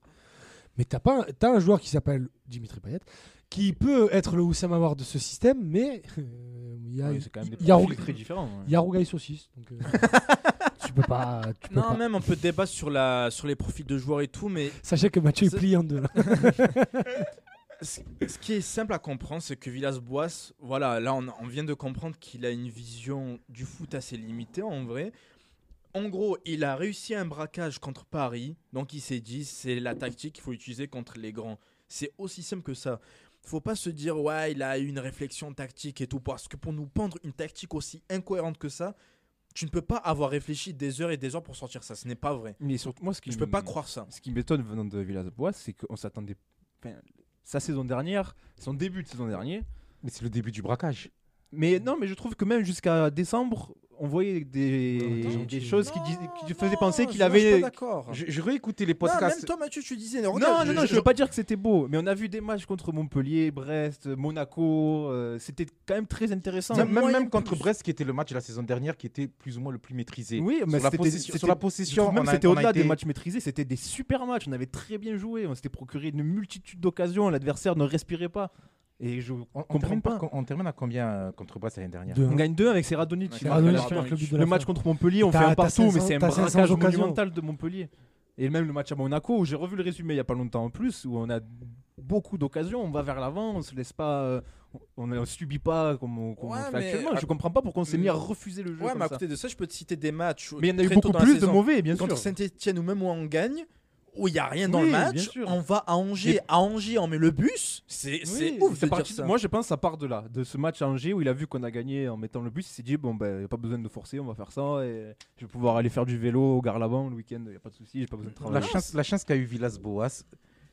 Mais t'as pas, un- t'as un joueur qui s'appelle Dimitri Payet, qui peut être le Oussama Aouar de ce système, mais euh, il y a, Ouais, c'est quand même des y a très ouais. il y a Rougail saucisse. Donc, euh, tu peux pas, tu peux Non, pas. même on peut débattre sur, la, sur les profils de joueurs et tout, mais Sachez que Mathieu est plié en deux. là. ce ce qui est simple à comprendre, c'est que Villas-Boas, voilà, là on, on vient de comprendre qu'il a une vision du foot assez limitée en vrai. En gros, il a réussi un braquage contre Paris, donc il s'est dit c'est la tactique qu'il faut utiliser contre les grands. C'est aussi simple que ça. Faut pas se dire ouais, il a eu une réflexion tactique et tout, parce que pour nous pendre une tactique aussi incohérente que ça, tu ne peux pas avoir réfléchi des heures et des heures pour sortir ça. Ce n'est pas vrai. Mais surtout, moi, ce qui Je peux pas croire ça. Ce qui m'étonne venant de Villas-Boas, c'est qu'on s'attendait. enfin, sa saison dernière, son début de saison dernier. Mais c'est le début du braquage. Mais non, mais je trouve que même jusqu'à décembre, on voyait des, des choses qui, dis- qui faisaient penser qu'il je- je avait. pas d'accord. Je, je réécoutais les Non, même podcasts. toi, Mathieu, tu disais. Non, regarde, non, non, je veux pas dire que c'était beau, mais on a vu des matchs contre Montpellier, Brest, Monaco. euh, c'était quand même très intéressant. même, même, contre plus. Brest, qui était le match de la saison dernière, qui était plus ou moins le plus maîtrisé. Oui, mais sur, la c'était- possession, sur la je possession, même c'était au-delà été- des matchs maîtrisés, c'était des super matchs. On avait très bien joué, on s'était procuré une multitude d'occasions, l'adversaire ne respirait pas. Et je On, on comprends termine pas. par- on termine à combien euh, contre Brest l'année dernière Deux, On hein. gagne 2 avec. Ouais, fin. marque le match contre Montpellier, on fait un partout, 500 mais c'est un t'as 500 braquage monumental de Montpellier. Et même le match à Monaco, où j'ai revu le résumé il n'y a pas longtemps en plus, où on a beaucoup d'occasions, on va vers l'avant, on se laisse pas, euh, on ne subit pas comme on, comme on fait actuellement. à- Je comprends pas pourquoi on s'est mis à Mm. refuser le jeu. Ouais, comme mais à ça. côté de ça, je peux te citer des matchs. Mais il y en a eu beaucoup plus de mauvais, bien sûr. Contre Saint-Etienne ou même où on gagne, où il n'y a rien dans Oui, le match, on va à Angers. À Angers, on met le bus. C'est Oui, ouf c'est de parti- dire ça. Moi, je pense que ça part de là, de ce match à Angers où il a vu qu'on a gagné en mettant le bus. Il s'est dit bon ben, y a pas besoin de forcer, on va faire ça et je vais pouvoir aller faire du vélo au Garlavant le week-end. Il y a pas de souci, j'ai pas besoin de La travailler. chance, la chance qu'a eu Villas-Boas,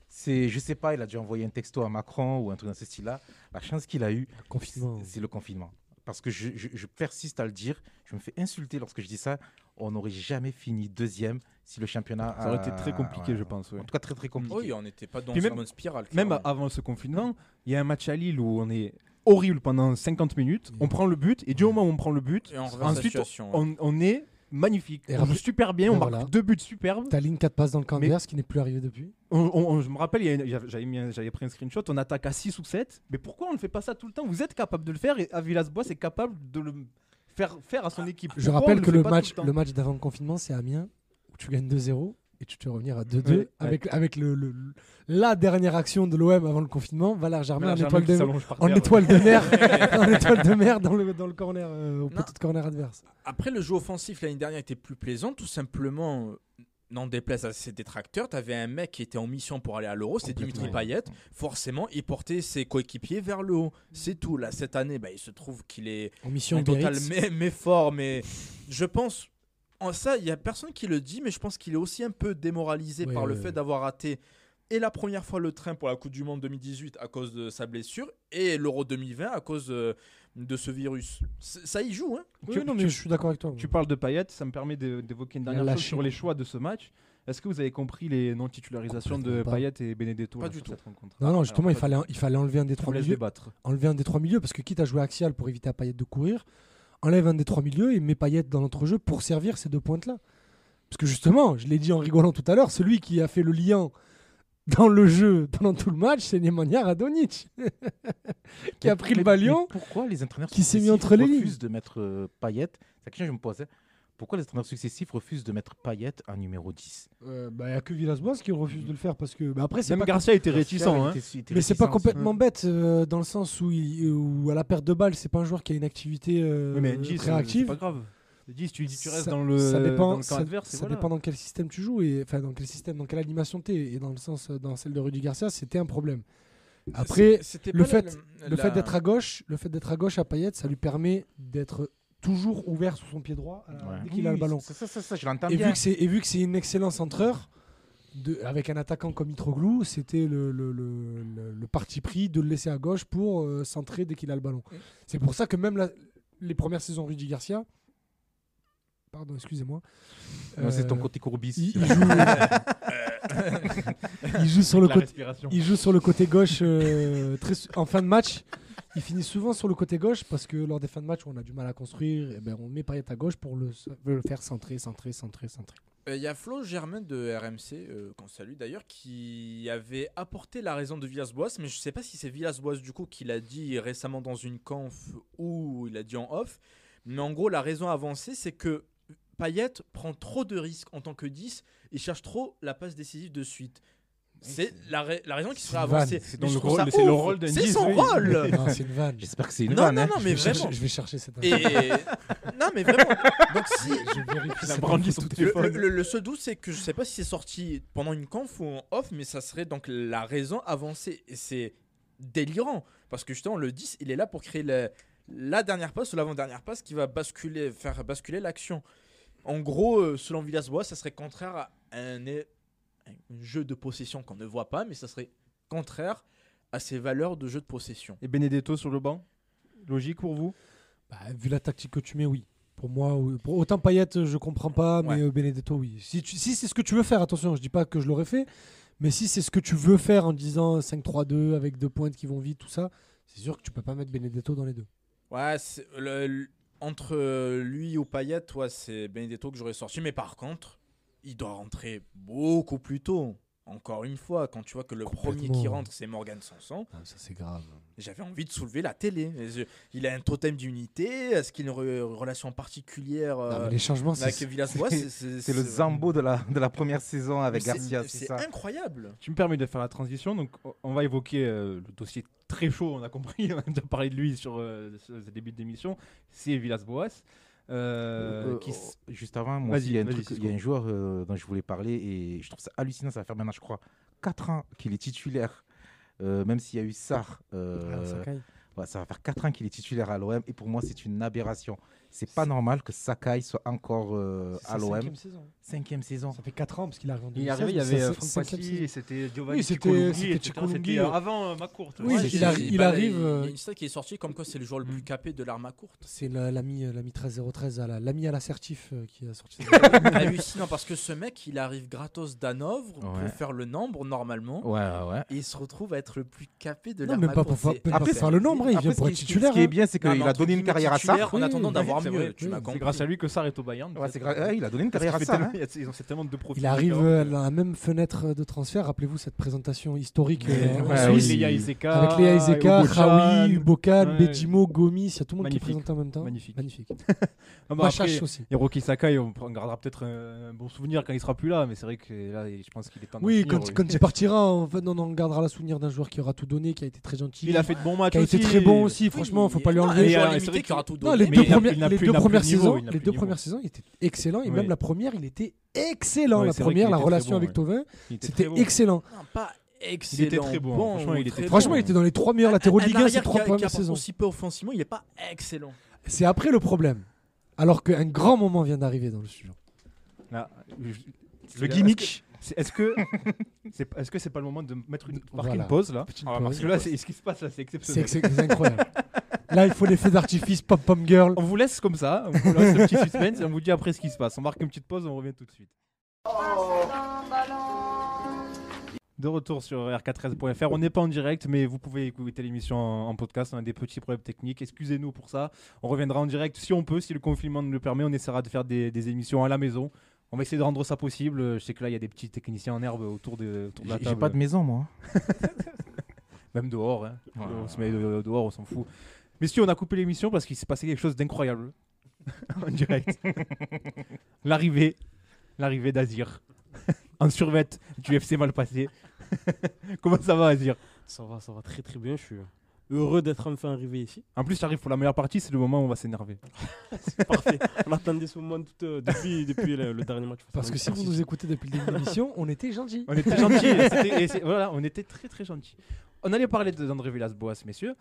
c'est, je sais pas, il a dû envoyer un texto à Macron ou un truc dans ce style-là. La chance qu'il a eu, Confinement. c'est le confinement. Parce que je, je- je persiste à le dire, je me fais insulter lorsque je dis ça. On n'aurait jamais fini deuxième si le championnat. Ça aurait été très compliqué, ouais. je pense. ouais. En tout cas, très très compliqué. Oui, on n'était pas dans Puis une même- bonne spirale. Même avant ce confinement, il y a un match à Lille où on est horrible pendant 50 minutes. On prend le but et du moment où on prend le but, Et on ensuite on, on est magnifique. Et on joue super bien, on marque voilà. deux buts superbes. T'as ligne 4 passes dans le camp adverse qui n'est plus arrivé depuis. On- on- on- je me rappelle, j'avais pris un screenshot, on attaque à 6 ou 7. Mais pourquoi on ne fait pas ça tout le temps? Vous êtes capable de le faire et Villas-Boas est capable de le faire, faire à son équipe. Je Pourquoi rappelle le que le match, le match d'avant le confinement, c'est Amiens, où tu gagnes 2-0 et tu te revenir à 2-2 Ouais, ouais. avec, avec le, le- la dernière action de l'OM avant le confinement. Valère Germain en étoile de, s'allonge par en terre. étoile de mer, en étoile de mer dans le, dans le corner, euh, au de corner adverse. Après, le jeu offensif l'année dernière était plus plaisant, tout simplement. N'en déplaise à ses détracteurs, tu avais un mec qui était en mission pour aller à l'Euro, c'est Dimitri. Payet. Forcément, il portait ses coéquipiers vers le haut. C'est tout. Là, cette année, bah, il se trouve qu'il est En mission en total mais, mais fort. Mais je pense, en ça, il y a personne qui le dit, mais je pense qu'il est aussi un peu démoralisé Ouais, par le ouais, fait ouais. d'avoir raté et la première fois le train pour la Coupe du Monde 2018 à cause de sa blessure et l'Euro 2020 à cause euh, de ce virus. Ça y joue, hein Oui, Tu- non, mais tu- je suis d'accord avec toi. Tu parles de Payet, ça me permet de- d'évoquer une dernière chose sur les choix de ce match. Est-ce que vous avez compris les non-titularisations de pas. Payet et Benedetto Pas là, du tout. cette rencontre? Non, non, justement, il fallait, il fallait enlever un des trois milieux. débattre. Enlever un des trois milieux, parce que quitte à jouer axial pour éviter à Payet de courir, enlève un des trois milieux et met Payet dans l'entrejeu pour servir ces deux pointes-là. Parce que justement, je l'ai dit en rigolant tout à l'heure, celui qui a fait le lien dans le jeu pendant tout le match, c'est Nemanja Radonic, qui a pris le Mais- balion. Pourquoi les entraîneurs qui s'est mis successifs entre les lignes. refusent de mettre euh, Payet? C'est la question que je me posais. Pourquoi les entraîneurs successifs refusent de mettre Payet en numéro 10 Il n'y a que Villas-Boas qui refuse de le faire parce que. bah après, c'est Même pas Garcia était réticent. Hein. était- était Mais c'est pas complètement bête euh, dans le sens où, il- où à la perte de balle, c'est pas un joueur qui a une activité euh, Oui, mais 10, très c'est active. pas grave. 10, tu, tu restes Ça- dans le, ça dépend, dans le camp ça, adverse. ça voilà. dépend dans quel système tu joues et enfin dans quel système, dans quelle animation tu es. Et dans le sens, euh, dans celle de Rudy Garcia, c'était un problème. Après, le fait- la- le la- fait d'être à gauche, le fait d'être à gauche à Payet, ça lui permet d'être toujours ouvert sur son pied droit euh, Ouais. dès qu'il a le ballon. Ça, ça, ça, je l'entends Et bien. vu que c'est et vu que c'est une excellent centreur, de, avec un attaquant comme Mitroglou, c'était le, le, le- le- le parti pris de le laisser à gauche pour euh, centrer dès qu'il a le ballon. C'est pour ça que même la- les premières saisons Rudy Garcia, pardon, excusez-moi, Non, c'est ton euh, côté courbis. il, il joue, il joue sur le côté, il joue sur le côté gauche euh, très en fin de match. Il finit souvent sur le côté gauche parce que lors des fins de match où on a du mal à construire, eh ben, on met Payet à gauche pour le, le faire centrer, centrer, centrer, centrer. Euh, Il y a Flo Germain de RMC, euh, qu'on salue d'ailleurs, qui avait apporté la raison de Villas-Boas, mais je ne sais pas si c'est Villas-Boas du coup qui l'a dit récemment dans une conf ou il a dit en off. Mais en gros, la raison avancée, c'est que Payet prend trop de risques en tant que 10 et cherche trop la passe décisive de suite. C'est la, ra- la raison qui vanne. avancée. C'est le rôle- c'est le ouf. rôle d'un C'est 10, son oui. rôle. C'est une vanne. J'espère que c'est une Non, vanne. non, hein. non, mais je, vais chercher, vraiment. je vais chercher cette Et non, mais vraiment. Donc si Je vérifie. Il a c'est brandi pas son faux. téléphone. le, le- le seul doute, c'est que je sais pas si c'est sorti pendant une conf ou en off, mais ça serait donc la raison avancée. Et c'est délirant. Parce que justement, le 10, il est là pour créer le- la dernière passe ou l'avant-dernière passe qui va basculer, faire basculer l'action. En gros, euh, selon Villas-Boas, ça serait contraire à un, un jeu de possession qu'on ne voit pas, mais ça serait contraire à ses valeurs de jeu de possession. Et Benedetto sur le banc Logique pour vous? Bah, vu la tactique que tu mets, oui. Pour moi, oui. pour autant Payet, je comprends pas, mais Ouais. euh, Benedetto, oui. Si, tu- si c'est ce que tu veux faire, attention, je dis pas que je l'aurais fait, mais si c'est ce que tu veux faire en disant 5-3-2 avec deux pointes qui vont vite, tout ça, c'est sûr que tu peux pas mettre Benedetto dans les deux. Ouais, le- entre euh, lui ou Payet, ouais, c'est Benedetto que j'aurais sorti. Mais par contre, il doit rentrer beaucoup plus tôt. Encore une fois, quand tu vois que le premier qui rentre, c'est Morgan Sanson, ça c'est grave. j'avais envie de soulever la télé. Il a un totem d'unité. Est-ce qu'il a une re- relation particulière euh, les changements, avec c'est Villas-Boas c'est- le Zambo de la, de la première saison avec Garcia, c'est incroyable. Tu me permets de faire la transition, donc on va évoquer euh, le dossier très chaud, on a compris, on a déjà parlé de lui sur euh, ce début d'émission, c'est Villas-Boas. Euh, Euh, qui s- Juste avant, moi Vas-y, aussi, il y a, un vas-y, truc- Cisco. il y a un joueur euh, dont je voulais parler et je trouve ça hallucinant. Ça va faire maintenant, je crois, 4 ans qu'il est titulaire. Euh, même s'il y a eu Sarr, euh, Ah, ouais, ça va faire 4 ans qu'il est titulaire à l'OM et pour moi, c'est une aberration. C'est pas normal que Sakai soit encore euh, à l'OM. cinquième saison. Cinquième saison. Ça fait 4 ans parce qu'il arrive en Il est 2016, arrivé, il y avait ça, euh, Franck Passy, c'était Giovanni Oui, c'était- C'était euh, avant euh, McCourt. Oui, Ouais, il j'ai- il bah, arrive, Il y euh, a une stat qui est sortie comme quoi c'est le joueur le plus Mm. capé de l'arme à courte. C'est la- l'ami euh, l'ami 13013, à la- l'ami à l'assertif euh, qui a sorti. hallucinant parce que ce mec il arrive gratos d'Hanovre Ouais. pour faire le nombre normalement Ouais, ouais, ouais. et il se retrouve à être le plus capé de non, l'arme même à pas courte. pour, C'est- même pas pour faire le nombre, hein, il vient pour être titulaire. Ce qui est hein. bien, c'est Non, qu'il a donné une carrière à Sarr. En attendant d'avoir c'est mieux, vrai, tu oui, m'as c'est grâce à lui que Sarr est au Bayern. Ouais, c'est gra- ouais, il a donné une carrière à Sarr. hein. il a- Ils ont tellement de profils. Il arrive différents. euh, dans la même fenêtre de transfert. Rappelez-vous cette présentation historique euh, oui. Léa Iseka, Avec Léa Iseka, Hugo Chan. Khaoui, Ubokan, Ouais. Bejimo, Gomis, il y a tout le monde qui est présenté en même temps. Magnifique. Magnifique. Ah bah Machache après, aussi. Hiroki Sakai, on gardera peut-être un, bon souvenir quand il sera plus là, mais c'est vrai que là, je pense qu'il est temps Oui, quand, quand il partira, en fait, on gardera le souvenir d'un joueur qui aura tout donné, qui a été très gentil, Il a fait de bons matchs qui a été très bon aussi. Franchement, faut pas lui enlever. Et, euh, qui aura tout Non, donné. les deux, il premières, il les deux premières saisons, les deux premières saisons, il était excellent et même la première, il était excellent. La première, la relation avec ouais. Tovin, c'était excellent. Non, pas excellent. Il était très bon, franchement, il était très très Franchement, bon. il était dans les trois meilleurs latéraux de Ligue 1 ces trois premières saisons. aussi peu offensivement, il est pas excellent. C'est après le problème. Alors qu'un grand moment vient d'arriver dans le. Là, je- Le gimmick. Est-ce que c'est est-ce que c'est pas le moment de mettre une, marquer Voilà. une pause là Ah, pause. Parce que là, ce qui se passe là, c'est exceptionnel. c'est incroyable. Là, il faut l'effet d'artifice pop pom girl. On vous laisse comme ça, on vous laisse le petit suspense et on vous dit après ce qui se passe. On marque une petite pause, on revient tout de suite. De retour sur rk13.fr, on n'est pas en direct, mais vous pouvez écouter l'émission en, en podcast. On a des petits problèmes techniques, excusez-nous pour ça. On reviendra en direct si on peut, si le confinement nous le permet. On essaiera de faire des, des émissions à la maison. On va essayer de rendre ça possible. Je sais que là, il y a des petits techniciens en herbe autour de, autour de la J'ai table. j'ai pas de maison, moi. Même dehors. hein. Ouais. On se met de- dehors, on s'en fout. Messieurs, on a coupé l'émission parce qu'il s'est passé quelque chose d'incroyable en direct. L'arrivée, l'arrivée d'Azir en survette du FC mal passé. Comment ça va, Azir? Ça va, ça va très très bien. Je suis heureux d'être enfin arrivé ici. En plus, tu arrives pour la meilleure partie, c'est le moment où on va s'énerver. Parfait. On attendait ce moment tout, euh, depuis, depuis le, le dernier match. Parce que si vous nous écoutez depuis le début de l'émission, on était gentils. On était gentils. et c'était- et c'est- voilà, on était très très gentils. On allait parler de- d'André Villas-Boas, messieurs.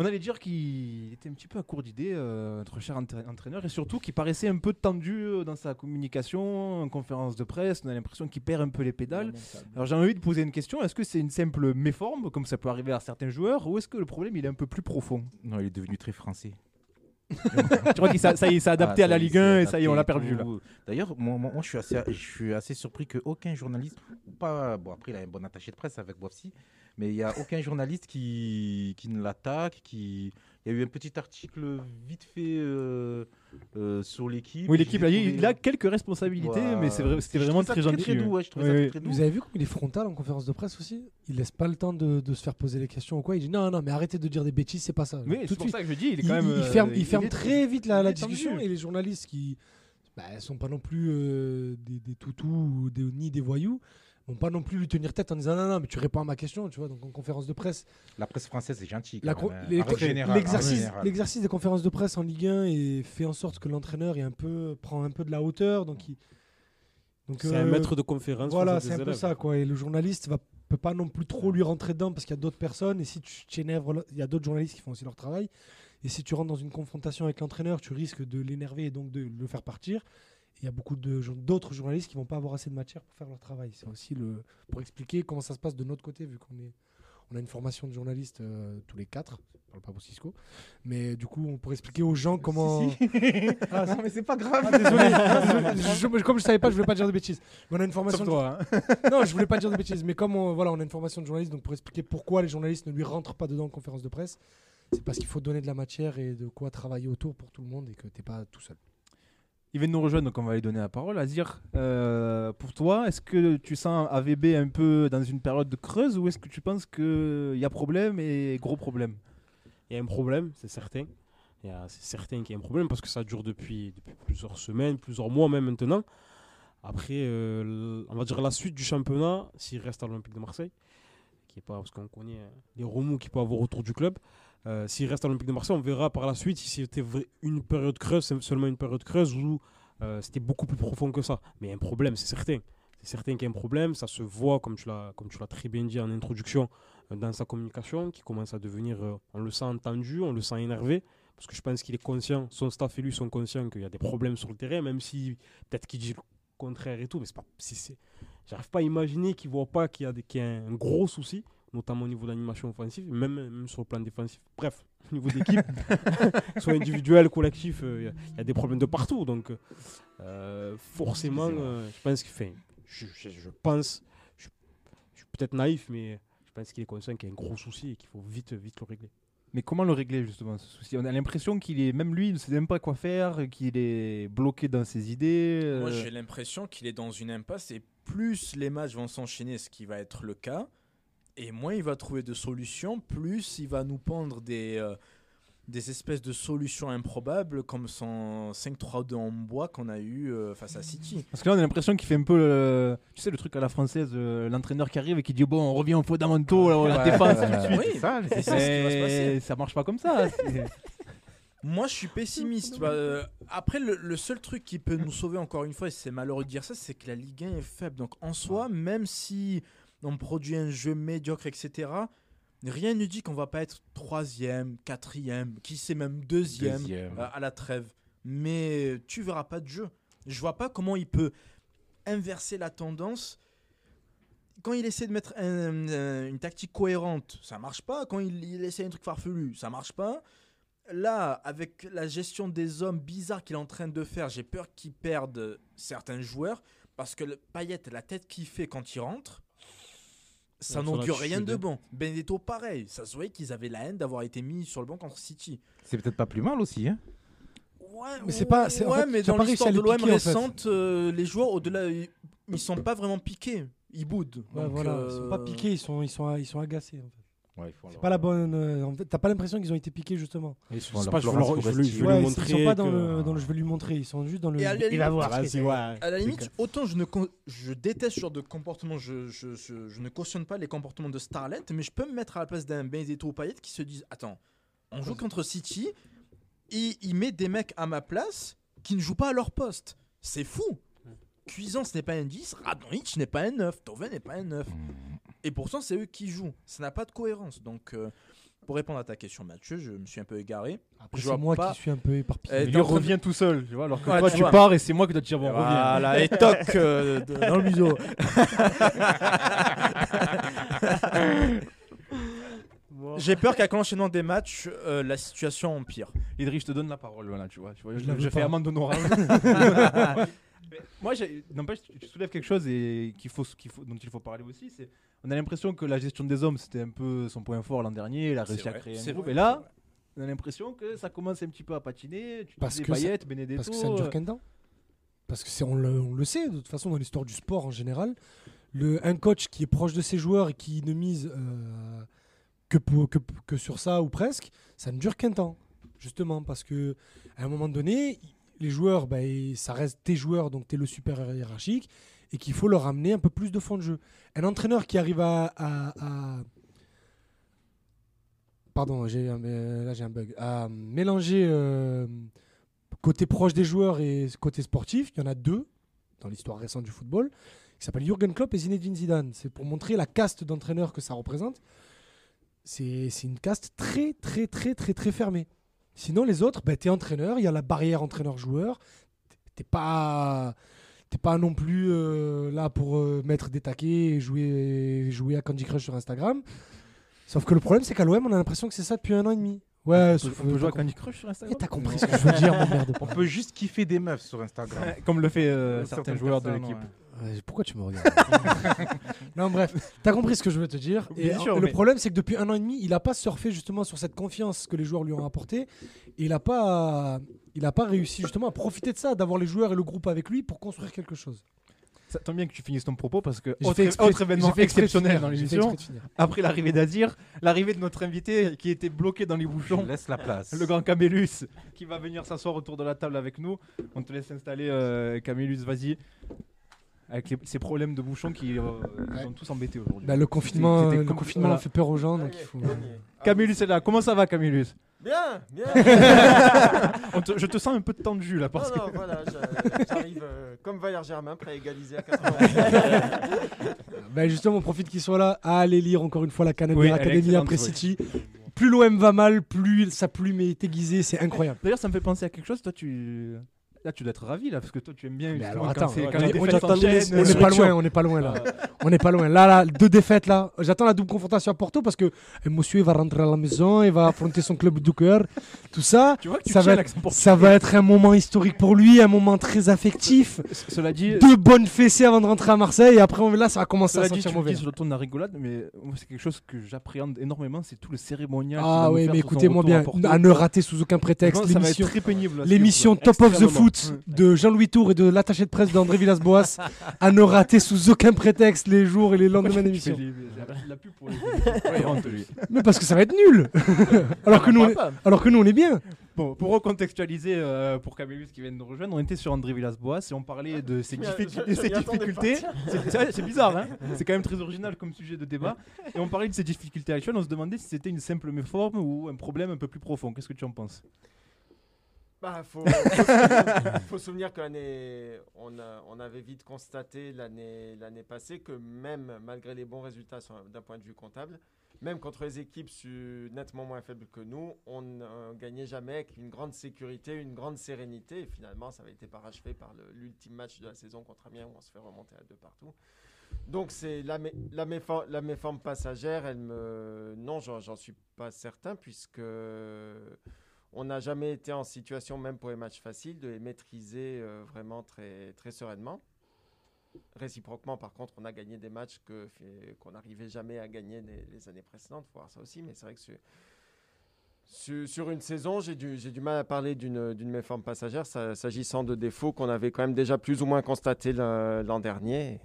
On allait dire qu'il était un petit peu à court d'idées, euh, notre cher entra- entraîneur, et surtout qu'il paraissait un peu tendu euh, dans sa communication, en conférence de presse. On a l'impression qu'il perd un peu les pédales. Alors j'ai envie de poser une question est-ce que c'est une simple méforme, comme ça peut arriver à certains joueurs, ou est-ce que le problème il est un peu plus profond? Non, il est devenu très français. Tu crois qu'il s'est adapté Ah, à la Ligue c'est 1 et ça y est, on l'a perdu. D'ailleurs, moi, moi, moi, je, suis assez, je suis assez surpris qu'aucun journaliste, ou pas, bon après il a un bon attaché de presse avec Boafsi, mais il n'y a aucun journaliste qui, qui ne l'attaque, qui... Il y a eu un petit article vite fait euh, euh, sur l'équipe. Oui, l'équipe, il trouvé- il a quelques responsabilités, mais c'est vrai- c'était Je vraiment très gentil. Très doux, ouais. ouais, je trouvais Oui, ça oui. très doux. Vous avez vu comme il est frontal en conférence de presse aussi? Il laisse pas le temps de, de se faire poser les questions ou quoi. Il dit non, non, mais arrêtez de dire des bêtises, c'est pas ça. Oui, Tout c'est pour suite. ça que je dis, il est Il, quand même. il euh, ferme, il ferme est- très vite la, discussion et les journalistes qui bah, sont pas non plus euh, des, des toutous ou des- ni des voyous vont pas non plus lui tenir tête en disant non, non, mais tu réponds à ma question, tu vois. Donc en conférence de presse, La presse française est gentille. hein. l'exercice, général. l'exercice des conférences de presse en Ligue 1 et fait en sorte que l'entraîneur est un peu prend un peu de la hauteur, donc il donc, C'est un euh, maître de conférence. voilà, c'est un peu ça, quoi. Et le journaliste va peut pas non plus trop lui rentrer dedans parce qu'il y a d'autres personnes. Et si tu t'énerves, il y a d'autres journalistes qui font aussi leur travail. Et si tu rentres dans une confrontation avec l'entraîneur, tu risques de l'énerver et donc de le faire partir. Il y a beaucoup d'autres journalistes qui vont pas avoir assez de matière pour faire leur travail. C'est aussi le pour expliquer comment ça se passe de notre côté, vu qu'on est On a une formation de journalistes euh, tous les quatre. Je parle pas pour Cisco. Mais du coup, on pourrait expliquer aux gens comment. Ah, non, mais c'est pas grave. Ah, désolé, Ah, désolé. Je- comme je savais pas, je voulais pas dire de bêtises. Mais on a une formation. De- toi. hein. Non, je voulais pas dire de bêtises. Mais comme on, voilà, on a une formation de journaliste, donc pour expliquer pourquoi les journalistes ne lui rentrent pas dedans en conférence de presse, c'est parce qu'il faut donner de la matière et de quoi travailler autour pour tout le monde et que t'es pas tout seul. Il vient de nous rejoindre, donc on va lui donner la parole. Azir, euh, pour toi, est-ce que tu sens AVB un peu dans une période de creuse ou est-ce que tu penses qu'il y a problème et gros problème? Il y a un problème, c'est certain. C'est certain qu'il y a un problème parce que ça dure depuis, plusieurs semaines, plusieurs mois même maintenant. Après, euh, on va dire la suite du championnat, s'il reste à l'Olympique de Marseille, qui est pas parce qu'on connaît les remous qu'il peut avoir autour du club. Euh, s'il reste à l'Olympique de Marseille, on verra par la suite si c'était une période creuse, seulement une période creuse ou euh, c'était beaucoup plus profond que ça. Mais un problème, c'est certain. C'est certain qu'il y a un problème, ça se voit, comme tu l'as très bien dit en introduction, euh, dans sa communication, qui commence à devenir, on le sent tendu, on le sent énervé, parce que je pense qu'il est conscient, son staff et lui sont conscients qu'il y a des problèmes sur le terrain, même si peut-être qu'il dit le contraire et tout, mais c'est pas, j'arrive pas à imaginer qu'il voit pas qu'il y qu'il y a un gros souci, notamment au niveau de l'animation offensive, même, même sur le plan défensif. Bref, au niveau d'équipe, soit individuel, collectif, euh, il y a- il y, a des problèmes de partout, donc euh, forcément, euh, je pense que, enfin, je, je- je pense, je, je suis peut-être naïf, mais je pense qu'il est conscient qu'il y a un gros souci et qu'il faut vite, vite le régler. Mais comment le régler justement ce souci? On a l'impression qu'il est, même lui, il ne sait même pas quoi faire, qu'il est bloqué dans ses idées. euh, Moi, j'ai l'impression qu'il est dans une impasse et plus les matchs vont s'enchaîner, ce qui va être le cas, et moins il va trouver de solutions, plus il va nous pendre des, euh, des espèces de solutions improbables comme son 5-3-2 en bois qu'on a eu euh, face à City. Parce que là, on a l'impression qu'il fait un peu, le- tu sais, le truc à la française, euh, l'entraîneur qui arrive et qui dit bon, on revient aux fondamentaux, là, la défense ouais, tout de suite. Oui, C'est ça, c'est ça ce qui va se passer. Et ça marche pas comme ça. c'est- Moi, je suis pessimiste. Bah, euh, après, le, le seul truc qui peut nous sauver encore une fois, et c'est malheureux de dire ça, c'est que la Ligue 1 est faible. Donc, en soi, même si on produit un jeu médiocre, etc., rien ne dit qu'on va pas être troisième, quatrième, qui sait même deuxième, Deuxième. euh, à la trêve. Mais tu verras pas de jeu. Je vois pas comment il peut inverser la tendance. Quand il essaie de mettre un- un- une tactique cohérente, ça marche pas. Quand il, il essaie un truc farfelu, ça marche pas. Là, avec la gestion des hommes bizarres qu'il est en train de faire, j'ai peur qu'il perde certains joueurs parce que le Payet, la tête qu'il fait quand il rentre, ça n'augure rien de bon. Benedetto, pareil. Ça se voyait qu'ils avaient la haine d'avoir été mis sur le banc contre City. C'est peut-être pas plus mal aussi. Hein. Ouais, Mais c'est pas- en fait, mais dans l'histoire de les l'OM piquer, en fait. récente, euh, les joueurs au-delà, ils, ils sont pas vraiment piqués. Ils boudent. Ouais, Donc, voilà, euh, ils sont pas piqués, ils sont, ils sont, ils sont agacés. En fait. Ouais, C'est leur- pas la bonne. euh, en fait, t'as pas l'impression qu'ils ont été piqués justement. Ils sont pas, je veux Florence leur- je veux- Foresti. je veux Ouais, lui ils- montrer ils sont pas dans que- le, dans le. Je vais lui montrer. Ils sont juste dans le. Et à la il va limite- voir. À la limite, autant je, ne con- je déteste ce genre de comportement, je, je, je- je ne cautionne pas les comportements de Starlet, mais je peux me mettre à la place d'un Benedetto ou Payet qui se disent Attends, on joue contre City, et il met des mecs à ma place qui ne jouent pas à leur poste. C'est fou Cuisance n'est pas un 10, Radonjic n'est pas un 9, Tove n'est pas un 9. Et pourtant, c'est eux qui jouent. Ça n'a pas de cohérence. Donc, euh, pour répondre à ta question, Mathieu, je me suis un peu égaré. Après, Je c'est vois moi pas- qui suis un peu éparpillé. Eh, en train de- revient tout seul, tu vois, alors que Ouais, toi tu pars et c'est moi qui dois te dire bon, reviens. Voilà, et toc euh, de- dans le museau. J'ai peur qu'avec l'enchaînement des matchs, euh, la situation empire. Idriss, je te donne la parole, voilà, tu vois. Tu vois Je je fais amende honorable. Moi, n'empêche, tu soulèves quelque chose et qu'il faut, qu'il faut, dont il faut parler aussi. C'est, on a l'impression que la gestion des hommes, c'était un peu son point fort l'an dernier. Il a C'est réussi à vrai, créer un c'est groupe. vrai, Et c'est là, on a l'impression que ça commence un petit peu à patiner. Tu Parce que ça- Payet, Benedetto. Parce que ça ne dure qu'un temps. Parce que c'est, on, le, on le sait, de toute façon, dans l'histoire du sport en général, le, un coach qui est proche de ses joueurs et qui ne mise euh, que, pour- que, que sur ça ou presque, ça ne dure qu'un temps. Justement, parce que à un moment donné, les joueurs, et ça reste tes joueurs, donc tu es le supérieur hiérarchique, et qu'il faut leur amener un peu plus de fond de jeu. Un entraîneur qui arrive à. Pardon, j'ai, euh, là j'ai un bug. À mélanger euh, côté proche des joueurs et côté sportif, il y en a deux dans l'histoire récente du football, qui s'appellent Jürgen Klopp et Zinedine Zidane. C'est pour montrer la caste d'entraîneurs que ça représente. C'est une caste très, très, très, très, très fermée. Sinon, les autres, ben, tu es entraîneur, il y a la barrière entraîneur-joueur. T'es pas, t'es pas non plus euh, là pour euh, mettre des taquets et jouer, jouer à Candy Crush sur Instagram. Sauf que le problème, c'est qu'à l'OM, on a l'impression que c'est ça depuis un an et demi. Ouais, On sauf peut, on peut que- jouer à Candy Crush sur Instagram Et t'as compris ce que je veux dire, mon merde. On peut juste kiffer des meufs sur Instagram. Comme le fait euh, certains joueurs de l'équipe. ouais. Pourquoi tu me regardes Non, bref, t'as compris ce que je veux te dire. Et Bien sûr, le mais- problème, c'est que depuis un an et demi, il a pas surfé justement sur cette confiance que les joueurs lui ont apportée. Et il a pas, il a pas réussi justement à profiter de ça, d'avoir les joueurs et le groupe avec lui pour construire quelque chose. Ça tombe bien que tu finisses ton propos parce que J'ai autre, fait exprès- autre événement j'ai fait exprès de exceptionnel dans j'ai fait l'émission, exprès de finir. après l'arrivée d'Azir, l'arrivée de notre invité qui était bloqué dans les Je bouchons, laisse la place. le grand Camélus, qui va venir s'asseoir autour de la table avec nous. On te laisse installer, euh, Camélus, vas-y. Avec les- ces problèmes de bouchons qui euh, ont tous embêtés aujourd'hui. Bah, le confinement, C'était le confinement voilà. fait peur aux gens, donc il faut. Camélus est là, comment ça va Camélus Bien, bien. On te- Je te sens un peu tendu là parce non, que... non, voilà, j'a- j'arrive euh, comme Valère Germain, prêt à égaliser à 80. Bah, justement, on profite qu'il soit là à aller lire encore une fois la Canadian Oui, elle est Academy excellente, après oui. City. Plus l'OM va mal, plus sa plume est aiguisée, c'est incroyable. D'ailleurs ça me fait penser à quelque chose, toi tu... Là tu dois être ravi là parce que toi tu aimes bien Mais alors, attends, quand on est- on On euh, pas loin, on n'est pas loin là. On n'est pas loin. Là, là, deux défaites là. J'attends la double confrontation à Porto parce que eh, monsieur il va rentrer à la maison, il va affronter son club du cœur, tout ça. Tu vois que tu Ça va, être, ça va être un moment historique pour lui, un moment très affectif. C- Cela dit, Deux bonnes fessées avant de rentrer à Marseille et après on, là ça va commencer Cela à dit, tu sentir mauvais. dis ton de la rigolade, mais c'est quelque chose que j'appréhende énormément, c'est tout le cérémonial. Ah oui, mais écoutez-moi bien, à ne rater sous aucun Je prétexte l'émission. très pénible. à L'émission suivre. Top of the Extrêmement. De Jean-Louis Tour et de l'attaché de presse d'André Villas-Boas à ne rater sous aucun prétexte les jours et les lendemains d'émission. la, pub pour les. Mais parce que ça va être nul alors, que nous, on est, alors que nous on est bien Bon, pour recontextualiser euh, pour Camillus qui vient de nous rejoindre, on était sur André Villas-Boas et on parlait de ses, Je difficultés- je- je ses c'est bizarre, hein c'est quand même très original comme sujet de débat. Et on parlait de ses difficultés actuelles, on se demandait si c'était une simple méforme ou un problème un peu plus profond. Qu'est-ce que tu en penses? Bah, faut, faut, se- faut souvenir qu'on on, a- on avait vite constaté l'année l'année passée que même malgré les bons résultats sur- d'un point de vue comptable, même contre les équipes su- nettement moins faibles que nous, on ne gagnait jamais avec une grande sécurité, une grande sérénité. Et finalement, ça avait été parachevé par le- l'ultime match de la saison contre Amiens où on se fait remonter à deux partout. Donc c'est la, mé- la, méfor- la méforme passagère, elle me... Non, j'en j'en suis pas certain puisque on n'a jamais été en situation, même pour les matchs faciles, de les maîtriser euh, vraiment très, très sereinement. Réciproquement, par contre, on a gagné des matchs que, qu'on n'arrivait jamais à gagner les, années précédentes. faut voir ça aussi, mais c'est vrai que sur, une saison, j'ai du, j'ai du mal à parler d'une, d'une méforme passagère, s'agissant de défauts qu'on avait quand même déjà plus ou moins constatés l'an dernier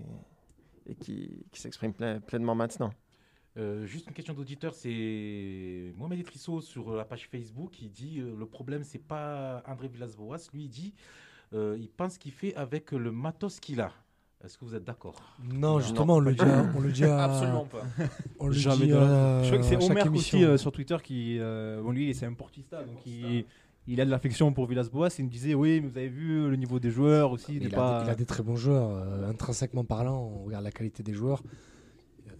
et, qui, qui s'expriment plein- pleinement maintenant. Euh, juste une question d'auditeur, c'est Mohamed Etrisso sur la page Facebook qui dit euh, le problème c'est pas André Villas-Boas, lui il dit euh, il pense qu'il fait avec le matos qu'il a. Est-ce que vous êtes d'accord? Non, justement, on le dit, à- on le dit à- Absolument pas. on le Jamais dit à- Je crois que c'est Omer aussi euh, sur Twitter qui. euh, bon, lui, c'est un portista, donc il, il a de l'affection pour Villas-Boas. Il me disait Oui, mais vous avez vu le niveau des joueurs aussi. Il n'est a, pas... des, il a des très bons joueurs. euh, intrinsèquement parlant, on regarde la qualité des joueurs.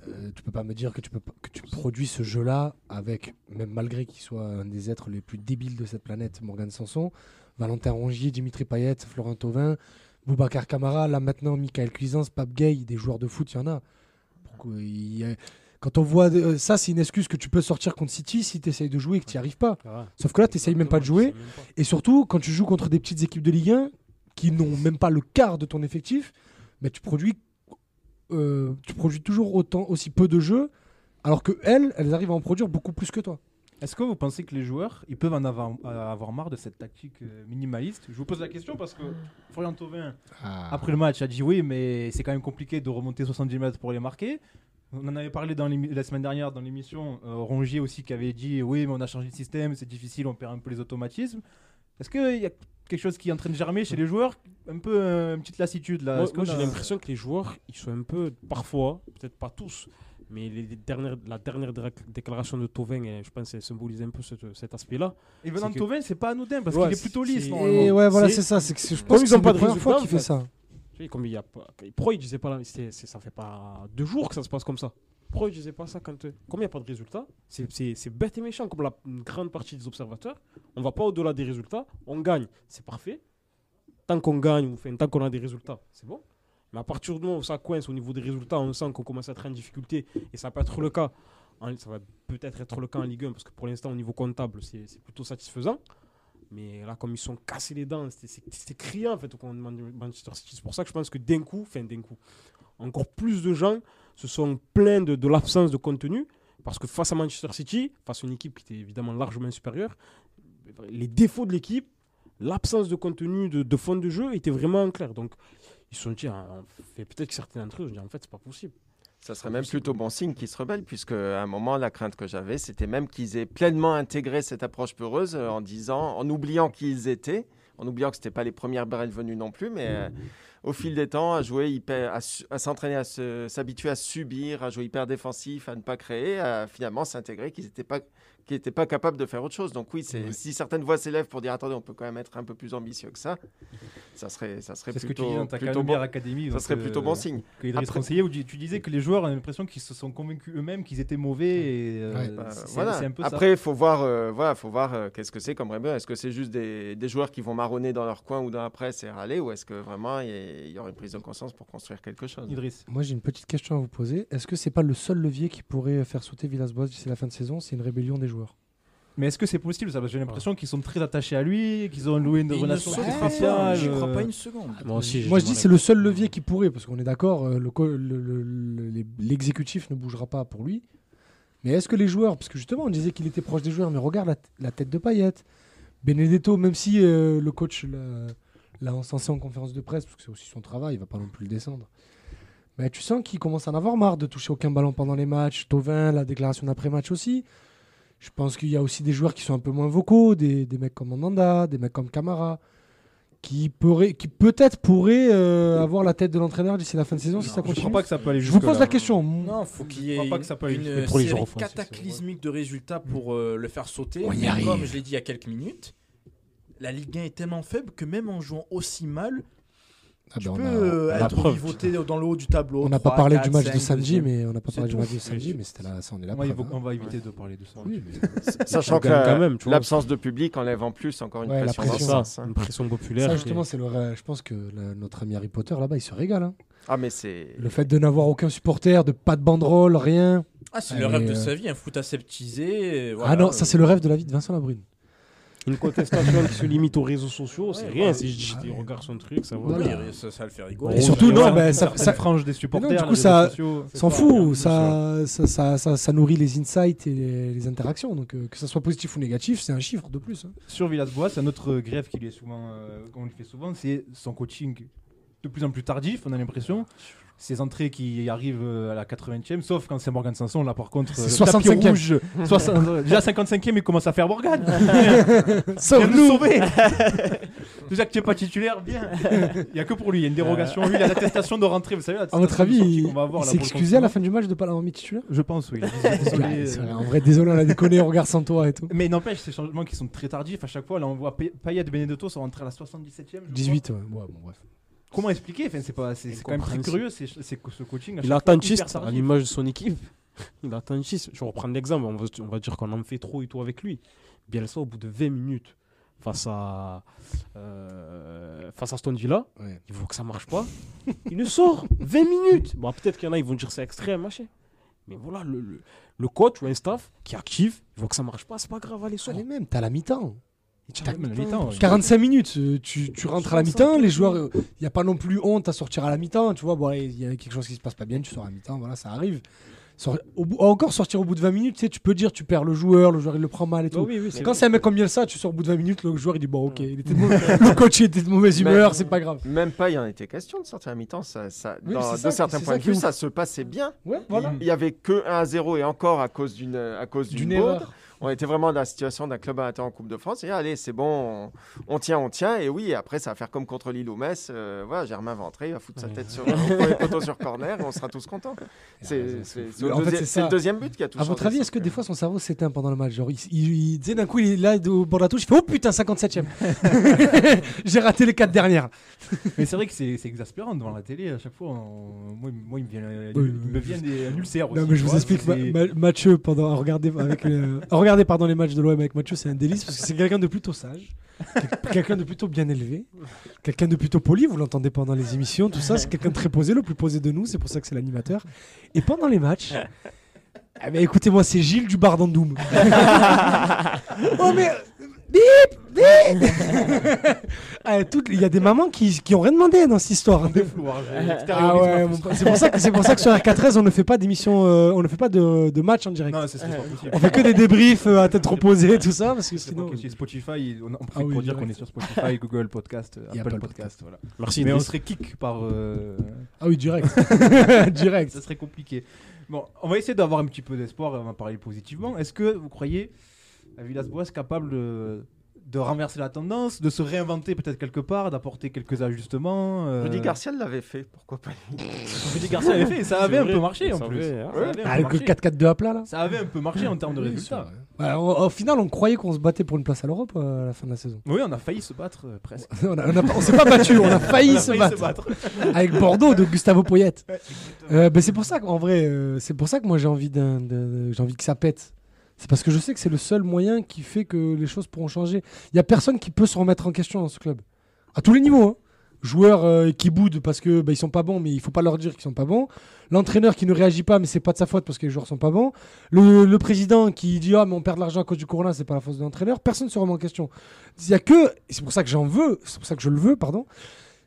Euh, tu peux pas me dire que tu, peux que tu produis ce jeu-là avec, même malgré qu'il soit un des êtres les plus débiles de cette planète, Morgan Sanson, Valentin Rongier, Dimitri Payet, Florent Thauvin, Boubacar Camara, là maintenant Michael Cuisance, Pape Gay, des joueurs de foot, il y en a. Quand on voit euh, ça, c'est une excuse que tu peux sortir contre City si tu essayes de jouer et que tu n'y arrives pas. Sauf que là, tu n'essayes même pas de jouer. Et surtout, quand tu joues contre des petites équipes de Ligue 1 qui n'ont même pas le quart de ton effectif, mais tu produis, euh, tu produis toujours autant, aussi peu de jeux, alors que elles, elles arrivent à en produire beaucoup plus que toi. Est-ce que vous pensez que les joueurs, ils peuvent en avoir, euh, avoir marre de cette tactique euh, minimaliste? Je vous pose la question parce que Florian Thauvin, après le match, a dit oui, mais c'est quand même compliqué de remonter 70 mètres pour les marquer. On en avait parlé dans la semaine dernière dans l'émission. euh, Rongier aussi qui avait dit oui, mais on a changé de système, c'est difficile, on perd un peu les automatismes. Est-ce qu'il y a quelque chose qui est en train de germer chez les joueurs? Un peu euh, une petite lassitude là. Moi, j'ai l'impression que les joueurs, ils sont un peu, parfois, peut-être pas tous, mais les, les dernières, la dernière dé- déclaration de Tovin, eh, je pense, elle symbolise un peu ce- cet aspect-là. Et venant c'est de Thauvin, c'est pas anodin parce Ouais, qu'il est plutôt lisse. Et ouais, voilà, c'est- ça. C'est que je Comme pense ils que c'est ont pas la de première fois qu'il fait ça. Comme il y a pas, pourquoi il disait pas là Ça fait pas deux jours que ça se passe comme ça. Pourquoi il disait pas ça quand. euh, Comme il n'y a pas de résultat, c'est, bête et méchant, comme la une grande partie des observateurs. On va pas au-delà des résultats, on gagne, c'est parfait. Tant qu'on gagne, ou tant qu'on a des résultats, c'est bon. Mais à partir du moment où ça coince au niveau des résultats, on sent qu'on commence à être en difficulté, et ça peut être le cas ça va peut-être être le cas en Ligue 1 parce que pour l'instant, au niveau comptable, c'est plutôt satisfaisant. Mais là, comme ils sont cassés les dents, c'est- criant en fait contre Man- Manchester City. C'est pour ça que je pense que d'un coup, enfin d'un coup, encore plus de gens se sont plaints de, de l'absence de contenu. Parce que face à Manchester City, face à une équipe qui était évidemment largement supérieure, les défauts de l'équipe, l'absence de contenu, de, de fond de jeu était vraiment clair. Donc, ils se sont dit, ah, on fait- peut-être que certains d'entre eux se disent, en fait, c'est pas possible. Ça serait même plutôt bon signe qu'ils se rebellent, puisque à un moment, la crainte que j'avais, c'était même qu'ils aient pleinement intégré cette approche peureuse euh, en disant, en oubliant qui ils étaient, en oubliant que ce n'était pas les premières barrelles venues non plus, mais euh, au fil des temps, à jouer hyper, à, à s'entraîner, à s'habituer à subir, à jouer hyper défensif, à ne pas créer, à finalement s'intégrer qu'ils n'étaient pas qui n'étaient pas capables de faire autre chose. Donc oui, c'est si certaines voix s'élèvent pour dire attendez, on peut quand même être un peu plus ambitieux que ça, ça serait ça serait C'est ce que tu plutôt dis dans ta plutôt bon. Academy. Ça donc, serait plutôt euh, bon signe. Après- où tu, tu disais que les joueurs ont l'impression qu'ils se sont convaincus eux-mêmes qu'ils étaient mauvais. Et, euh, Ouais. Bah, c'est- voilà. c'est un peu ça. Après, il faut voir, euh, voilà, faut voir euh, qu'est-ce que c'est comme rébellion. Est-ce que c'est juste des, des joueurs qui vont marronner dans leur coin ou dans la presse et râler, ou est-ce que vraiment il y, y aura une prise de conscience pour construire quelque chose? Idriss. Moi, j'ai une petite question à vous poser. Est-ce que c'est pas le seul levier qui pourrait faire sauter Villas-Boas d'ici la fin de saison? C'est une rébellion des joueurs. Mais est-ce que c'est possible ça? Parce que j'ai l'impression qu'ils sont très attachés à lui, qu'ils ont loué une relation très spéciale. J'y crois euh, pas une seconde. Moi aussi, j'ai Moi, je dis c'est le seul levier qui pourrait, parce qu'on est d'accord, euh, le le- le- l'exécutif ne bougera pas pour lui. Mais est-ce que les joueurs, parce que justement, on disait qu'il était proche des joueurs, mais regarde la, la tête de Payet, Benedetto, même si euh, le coach l'a- l'a encensé en conférence de presse, parce que c'est aussi son travail, il va pas non plus le descendre. Mais tu sens qu'il commence à en avoir marre de toucher aucun ballon pendant les matchs. Tovin, la déclaration d'après-match aussi. Je pense qu'il y a aussi des joueurs qui sont un peu moins vocaux, des, des mecs comme Mandanda, des mecs comme Camara, qui, pourraient- qui peut-être pourraient euh, avoir la tête de l'entraîneur d'ici la fin de saison si ça Je continue. crois pas que ça peut aller Je vous pose la question. Non, faut qu'il y ait pas que ça peut aller une série cataclysmique de résultats pour euh, le faire sauter. On y arrive. Comme je l'ai dit il y a quelques minutes, la Ligue 1 est tellement faible que même en jouant aussi mal, Ah tu ben, on peux a- euh, la être niveauté dans le haut du tableau. On n'a pas 3, parlé 4, du match 5, de samedi, deuxième. mais on n'a pas parlé du tout. match de samedi, mais c'était là, ça on est là. Ouais, faut- hein. on va éviter de parler de ça. Oui, mais- Sachant que gagne quand la- même, tu vois. l'absence de public enlève en plus encore une Ouais, la pression. Dans pression. ça, hein. une pression populaire. ça justement, c'est le. Je pense que la- notre ami Harry Potter là-bas, il se régale. hein. Ah mais c'est Le fait de n'avoir aucun supporter, de pas de banderole, rien. Ah, c'est Ah, le mais, rêve de euh, sa vie, un foot aseptisé. ah non, ça c'est le rêve de la vie de Vincent Labrune. Une contestation qui se limite aux réseaux sociaux, c'est Ouais, rien. Si je dis, regarde son truc, ça va. Ça, ça le fait Et rigoler. surtout, non, ben, ça- ça, ça- frange des supporters. du coup, ça-. S'en fout, ça, ça, ça, ça, ça nourrit les insights et les, les interactions. Donc euh, que ça soit positif ou négatif, c'est un chiffre de plus. hein. Sur Villas-Boas, un autre souvent, euh, qu'on lui fait souvent, c'est son coaching de plus en plus tardif, on a l'impression. Ses entrées qui arrivent euh, à la 80e, sauf quand c'est Morgan Sanson, là par contre, C'est euh, le tapis 65e. rouge, 60 déjà 55e, il commence à faire Morgan. Viens nous sauver Déjà que tu n'es pas titulaire, bien Il n'y a que pour lui, il y a une dérogation. Lui, il a l'attestation de rentrée, vous savez. À votre avis, il, il s'est excusé à la fin du match de pas l'avoir mis titulaire Je pense, oui. Désolé, euh, vrai, En vrai, désolé, on a déconné, on regarde sans toi et tout. Mais n'empêche, ces changements qui sont très tardifs à chaque fois. Là, on voit Pay- Payet et Benedetto sont rentrés à la 77e. je crois. 18, ouais. Ouais, bon, bref. Comment expliquer enfin, C'est pas- c'est- c'est quand même très curieux c'est, c'est ce coaching. Il hyper attentiste à l'image de son équipe. Il est attentiste. Je vais reprendre l'exemple. On va, on va dire qu'on en fait trop et tout avec lui. Bielsa, au bout de 20 minutes, face à, euh, face à Aston Villa, Ouais. il voit que ça marche pas. il le sort 20 minutes. Bon, peut-être qu'il y en a, ils vont dire c'est extrême, machin. Mais voilà, le, le, le coach ou un staff qui actif, il voit que ça marche pas, c'est pas grave, allez, sort. Allez, même, t'as la mi-temps. T'as même la mi-temps, ouais. 45 minutes, euh, tu, tu rentres à la mi-temps, les joueurs, il n'y a pas non plus honte à sortir à la mi-temps, tu vois, bon, il y a quelque chose qui se passe pas bien, tu sors à la mi-temps, voilà, ça arrive. Au encore sortir au bout de 20 minutes, tu sais, tu peux dire, tu perds le joueur, le joueur il le prend mal et tout. Bah oui, oui, c'est Quand c'est un mec comme ça, tu sors au bout de 20 minutes, le joueur il dit, bon, ok, il était de mau- le coach il était de mauvaise humeur, c'est pas grave. même pas il en était question de sortir à mi-temps. Ça, ça, Oui, dans- c'est de ça, certains points de vue, ça se passait bien. Ouais, voilà. Il y avait que 1 à 0 et encore à cause d'une à cause d'une erreur. On était vraiment dans la situation d'un club amateur en Coupe de France. Et allez, c'est bon, on, on tient, on tient. Et oui, après, ça va faire comme contre Lille ou Metz. Euh, voilà, Germain va entrer, il va foutre sa tête sur le poteau sur corner et on sera tous contents. C'est c'est- le deuxième but qui a tout À votre avis, est-ce que des fois son cerveau s'éteint pendant le match? Genre, il, il, sais, d'un coup, il est là au bord de la touche, il fait Oh putain, 57ème J'ai raté les 4 dernières. Mais c'est vrai que c'est, exaspérant devant la télé. À chaque fois, on- moi, moi, il me vient, Oui, il me vient des, un ulcère aussi. Non, mais je vous vois, explique, Ma- Ma- Mathieu, pendant, à regarder, avec, à regarder pardon, les matchs de l'OM avec Mathieu, c'est un délice parce que c'est quelqu'un de plutôt sage, quel- quelqu'un de plutôt bien élevé, quelqu'un de plutôt poli, vous l'entendez pendant les émissions, tout ça, c'est quelqu'un de très posé, le plus posé de nous, c'est pour ça que c'est l'animateur. Et pendant les matchs, Ah, écoutez-moi, c'est Gilles du bar d'Andoum. oh mais bip bip. Ah, toutes- Il y a des mamans qui, qui ont rien demandé dans cette histoire. Ah ouais, mon c'est pour ça que c'est pour ça que sur RK13 on ne fait pas d'émission, euh, on ne fait pas de, de match en direct. Non, pas possible. On fait que des débriefs euh, à tête reposée tout ça parce que C'est sinon. pas possible. Spotify, on, on Ah oui, pour dire direct. qu'on est sur Spotify, Google Podcast, Apple, Apple Podcast. voilà. Merci. Mais on Idriss. serait kick par. euh, Ah oui direct, direct. ça serait compliqué. Bon, on va essayer d'avoir un petit peu d'espoir et on va parler positivement. Est-ce que vous croyez à Villas-Boas capable de, de renverser la tendance, de se réinventer peut-être quelque part, d'apporter quelques ajustements euh, Rudy Garcia l'avait fait, pourquoi pas Rudy Garcia avait fait, et ça avait un vrai, peu marché en plus. avait, hein. Un peu le marché. 4-4-2 à plat là. Ça avait un peu marché en termes de résultats. Ouais, au, au final, on croyait qu'on se battait pour une place à l'Europe euh, à la fin de la saison. Oui, on a failli se battre euh, presque. on a- on a pas- on s'est pas battu, on a failli, On a se, failli battre. avec Bordeaux de Gustavo Poyet. Euh, ben, c'est pour ça qu'en vrai, euh, c'est pour ça que moi j'ai envie d'un- j'ai envie que ça pète. C'est parce que je sais que c'est le seul moyen qui fait que les choses pourront changer. Il y a personne qui peut se remettre en question dans ce club, à tous les niveaux. hein. Joueurs euh, qui boudent parce que bah, ils sont pas bons, mais il faut pas leur dire qu'ils sont pas bons. L'entraîneur qui ne réagit pas, mais c'est pas de sa faute parce que les joueurs sont pas bons. Le, président qui dit ah mais on perd de l'argent à cause du corona, c'est pas la faute de l'entraîneur. Personne ne se remet en question. Il y a que, c'est pour ça que j'en veux, c'est pour ça que je le veux, pardon.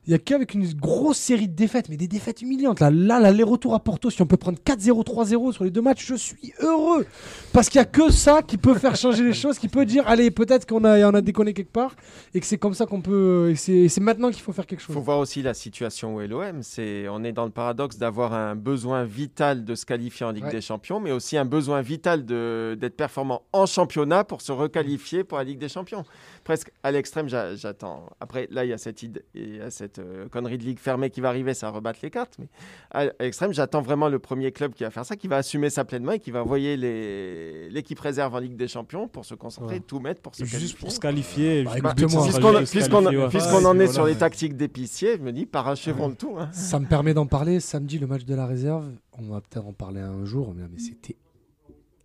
Il y a qu'avec une grosse série de défaites, mais des défaites humiliantes. Là, là, l'aller-retour à Porto, si on peut prendre 4-0, 3-0 sur les deux matchs, je suis heureux. Parce qu'il y a que ça qui peut faire changer les choses, qui peut dire, allez, peut-être qu'on a, on a déconné quelque part, et que c'est comme ça qu'on peut. et c'est maintenant qu'il faut faire quelque Il chose. faut voir aussi la situation où est l'OM. On est dans le paradoxe d'avoir un besoin vital de se qualifier en Ligue Ouais. des Champions, mais aussi un besoin vital d'être performant en championnat pour se requalifier pour la Ligue des Champions. Presque à l'extrême, j'a- j'attends. Après, là, il y a cette, idée, il y a cette euh, connerie de Ligue fermée qui va arriver, ça va rebattre les cartes. Mais à, l'extrême, j'attends vraiment le premier club qui va faire ça, qui va assumer ça pleinement et qui va envoyer les, l'équipe réserve en Ligue des Champions pour se concentrer, Ouais. tout mettre pour se Juste qualifier. pour se qualifier. Bah, juste écoute, pour moi, se Puisqu'on, ouais. en est voilà. sur les tactiques d'épicier, je me dis, parachevons le tout. hein. Ça me permet d'en parler. Samedi, le match de la réserve, on va peut-être en parler un jour, mais, mais c'était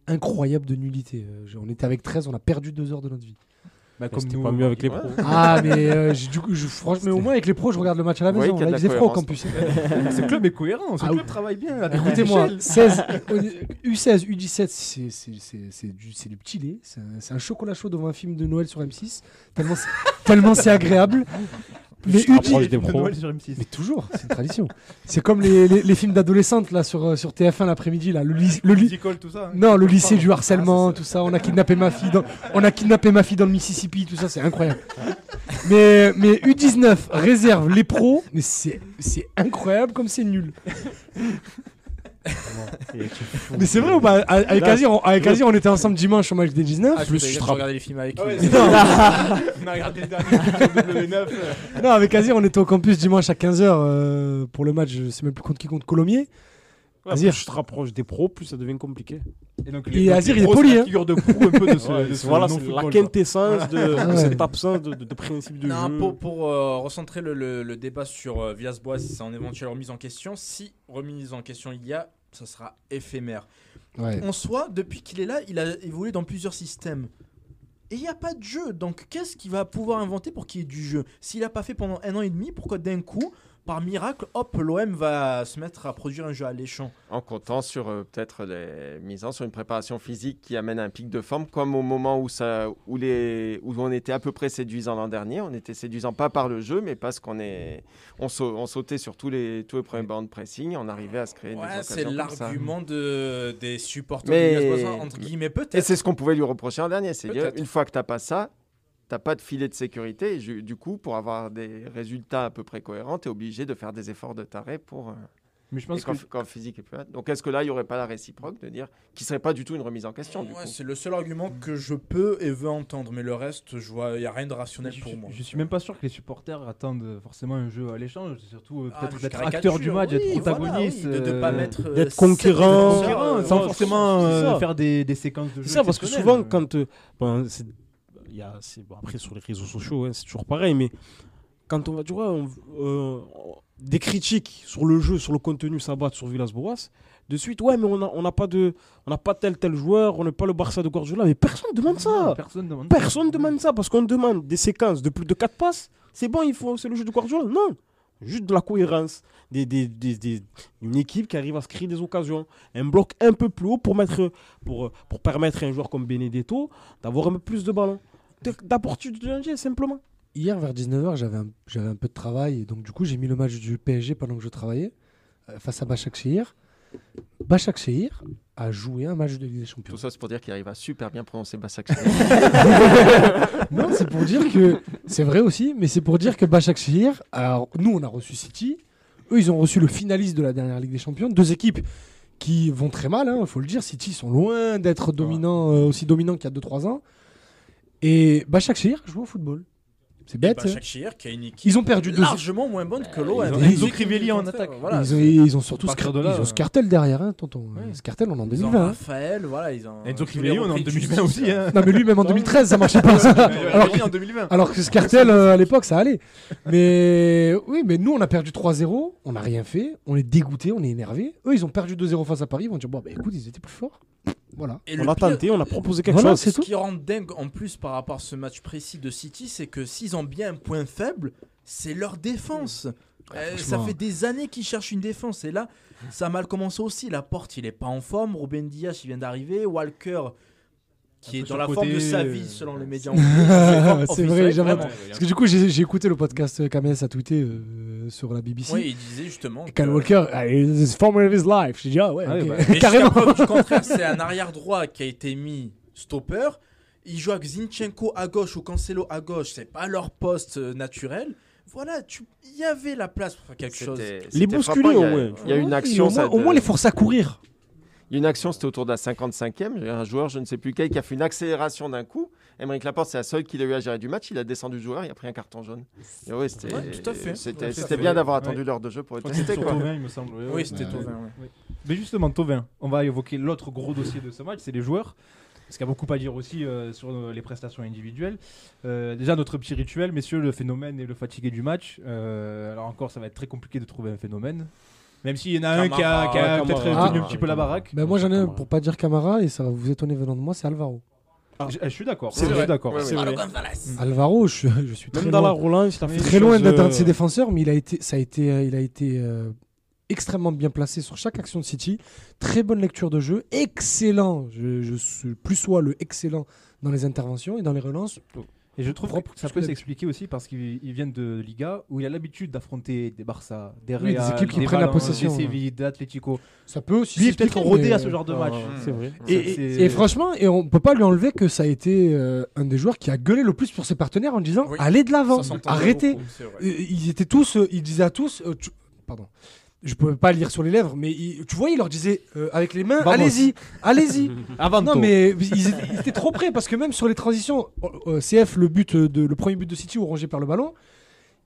incroyable de nullité. Euh, on était avec 13, on a perdu deux heures de notre vie. Bah, Comme C'était nous, pas mieux avec les pros. Ah, mais euh, j'ai- du coup, je, franchement, mais au moins avec les pros, je regarde le match à la Vous voyez maison. qu'il y a Là, de il la faisait froid au cohérence. campus. Ce club est cohérent, ce Ah club travaille bien. à Écoutez-moi, échelles. 16, U16, U17, c'est- c'est- c'est c'est du, c'est du petit lait. C'est un, c'est un chocolat chaud devant un film de Noël sur M6. Tellement c'est- tellement c'est agréable. Mais U10, des De pros. Noël sur M6. mais toujours, c'est une tradition. C'est comme les, les- les films d'adolescentes là sur, euh, sur TF1 l'après-midi là. Le, ly- le, ly- Musical, tout ça. hein. non, le lycée du harcèlement, tout ça. On a kidnappé ma fille dans, on a kidnappé ma fille dans le Mississippi, tout ça, c'est incroyable. Mais, mais U19 réserve les pros, mais c'est c'est incroyable comme c'est nul. Mais c'est vrai ou pas Avec Azir, on, avec Azir, on était ensemble dimanche au match des 19. Ah, je me suis regardé les films avec Ah ouais, lui. ça. On a regardé le dernier film sur W9. euh. Non, avec Azir, on était au campus dimanche à 15h pour le match, je sais même plus contre qui, contre Colomiers. Ouais, Azir. plus tu te rapproches des pros, plus ça devient compliqué. Et donc, Et donc, Azir, les il est poli, c'est la hein. figure de proue un peu de ce, Ouais, de c'est- ce voilà, c'est la quintessence de, cette absence de, de, de principe de Non, jeu. pour, pour, euh, recentrer le, le- le débat sur euh, Villas-Boas, si c'est en éventuelle remise en question, si remise en question il y a, ça sera éphémère. Ouais. En soi, depuis qu'il est là, il a évolué dans plusieurs systèmes. Et il n'y a pas de jeu. Donc qu'est-ce qu'il va pouvoir inventer pour qu'il y ait du jeu? S'il n'a pas fait pendant un an et demi, pourquoi d'un coup, par miracle, hop, l'OM va se mettre à produire un jeu alléchant En comptant sur euh, peut-être les misant sur une préparation physique qui amène un pic de forme, comme au moment où, ça, où, les, où on était à peu près séduisant l'an dernier. On était séduisant pas par le jeu, mais parce qu'on est, on, sau- on sautait sur tous les, tous les premiers bancs de pressing. On arrivait à se créer des Ouais, occasions c'est l'argument de, des supporters Mais- de entre guillemets, Et peut-être. c'est ce qu'on pouvait lui reprocher l'an dernier. C'est dire Peut-être. une fois que tu n'as pas ça, tu n'as pas de filet de sécurité. Et du coup, pour avoir des résultats à peu près cohérents, tu es obligé de faire des efforts de taré pour. euh, Mais je et pense que quand, le physique est plus là. Donc est-ce que là, il n'y aurait pas la réciproque de dire qu'il ne serait pas du tout une remise en question du Ouais, coup? c'est le seul argument que je peux et veux entendre, mais le reste, je vois, il y a rien de rationnel je, pour moi. je suis même pas sûr que les supporters attendent forcément un jeu à l'échange. C'est surtout euh, Ah, peut-être d'être acteur du match, oui, d'être voilà, protagoniste. oui, de ne pas euh, mettre euh, d'être conquérant, euh, sans ouais, forcément euh, faire des, des séquences de jeu. C'est ça, parce que souvent, quand. euh, bon, c'est- il y a, bon, après, sur les réseaux sociaux, hein, c'est toujours pareil, mais quand on va, tu vois, on- euh, des critiques sur le jeu, sur le contenu, s'abattent sur Villas-Boas, de suite, ouais, mais on n'a on n'a pas, de- on pas tel tel joueur, on n'est pas le Barça de Guardiola, mais personne ne demande ça. Personne demande. Personne ne demande ça, parce qu'on demande des séquences de plus de 4 passes. C'est bon, il faut, c'est le jeu de Guardiola. Non. Juste de la cohérence. Des, des- des- des- une équipe qui arrive à se créer des occasions. Un bloc un peu plus haut pour, mettre, pour, pour permettre à un joueur comme Benedetto d'avoir un peu plus de ballon. De- D'apporter du danger, simplement. Hier, vers 19h, j'avais un, j'avais un peu de travail. Et donc, du coup, j'ai mis le match du PSG pendant que je travaillais euh, face à Bachak Shehir. Bachak Shehir a joué un match de Ligue des Champions. Tout ça, c'est pour dire qu'il arrive à super bien prononcer Bassak. non, c'est pour dire que. C'est vrai aussi, mais c'est pour dire que Bachak Shehir. Alors, nous, on a reçu City. Eux, ils ont reçu le finaliste de la dernière Ligue des Champions. Deux équipes qui vont très mal, il faut le dire. City ils sont loin d'être dominants, euh, aussi dominants qu'il y a 2-3 ans. Et Bachak Shehir joue au football. C'est bête. hein. Bachak Shehir qui a une équipe Ils ont perdu deux- largement moins bonne que l'OM. Ils ont- Ils ont Crivelli en attaque. Voilà. ils, ont, ils ont surtout de là, ils ont euh, Scartel derrière, hein, tonton. Ouais. Scartel, on est en Ils ont 2020. hein. Raphaël, voilà, ils ont. Enzo Crivelli, on est en repris de 2020 justice, aussi. Hein. Non, mais lui, même en 2013, ça marchait pas. ça. Alors, Alors, en 2020. alors que Scartel, euh, à l'époque, ça allait. Mais oui, mais nous, on a perdu 3-0. On n'a rien fait. On est dégoûté, on est énervé. Eux, ils ont perdu 2-0 face à Paris. Ils vont dire, bon, bah écoute, ils étaient plus forts. Voilà. Et On le a pire- tenté, on a proposé quelque Voilà, chose. c'est Ce tout. qui rend dingue en plus par rapport à ce match précis de City, c'est que s'ils ont bien un point faible, c'est leur défense. Euh, ça fait des années qu'ils cherchent une défense et là, ça a mal commencé aussi. La porte, il est pas en forme. Ruben Diaz, il vient d'arriver. Walker, qui Un est dans la forme de sa euh, vie, selon les médias. C'est vrai, vraiment. Parce que du coup, j'ai écouté le podcast euh, Kamel a tweeté euh, sur la BBC. Oui, il disait justement. Et que- Kyle Walker, ah, it's former of his life. J'ai dit, ah ouais, Ah oui, ok. bah. Mais carrément. preuve du contraire, c'est un arrière droit qui a été mis stopper. Il joue avec Zinchenko à gauche ou Cancelo à gauche. C'est pas leur poste euh, naturel. Voilà, tu- il y avait la place pour faire quelque chose. Les bousculer, frappant, il y a- au moins. Il y a une action. au, moins, ça, au de- moins, les forces à courir. Il y a une action, c'était autour de la 55e. Il y a un joueur, je ne sais plus quel, qui a fait une accélération d'un coup. Émeric Laporte, c'est la seule qu'il a eu à gérer du match. Il a descendu le joueur, il a pris un carton jaune. Et ouais, c'était Ouais, tout à fait. C'était Ouais, bien d'avoir Ouais. attendu l'heure de jeu pour être testé. c'était Tovin, il me semble. Oui, c'était ouais. Mais justement, Tovin, on va évoquer l'autre gros dossier de ce match, c'est les joueurs. Parce qu'il y a beaucoup à dire aussi euh, sur euh, les prestations individuelles. Euh, déjà, notre petit rituel, messieurs, le phénomène et le fatigué du match. Euh, alors encore, ça va être très compliqué de trouver un phénomène. Même s'il y en a un qui a, qui a Camara, peut-être Camara. tenu un petit peu la baraque. Ben, moi, j'en ai un, pour pas dire Camara, et ça va vous étonner venant de moi, c'est Alvaro. Je, je suis d'accord. C'est Je suis d'accord. C'est vrai. Alvaro, je, je suis très Même dans la loin, relance, il a fait très loin d'être un de euh, ses défenseurs, mais il a été, ça a été, euh, il a été euh, extrêmement bien placé sur chaque action de City. Très bonne lecture de jeu, excellent. Je, je suis plus soit le excellent dans les interventions et dans les relances. Et je trouve Propre, que ça peut s'expliquer aussi parce qu'ils ils viennent de Liga où il a l'habitude d'affronter des Barça, des Oui, des Real, équipes qui des prennent la possession, des. Séville, des Atlético. Ça peut aussi. Lui peut-être rodé mais, à ce genre de match. C'est vrai. Et, franchement, et on peut pas lui enlever que ça a été euh, un des joueurs qui a gueulé le plus pour ses partenaires en disant Oui. allez de l'avant, arrêtez. beaucoup. Euh, Ils étaient tous, euh, ils disaient à tous, euh, tu- pardon, je pouvais pas lire sur les lèvres, mais il- tu vois, il leur disait euh, avec les mains, allez-y, allez-y. Avant non, mais ils étaient, ils étaient trop près parce que même sur les transitions, euh, euh, CF, le but de, le premier but de City où Rongier perd le ballon,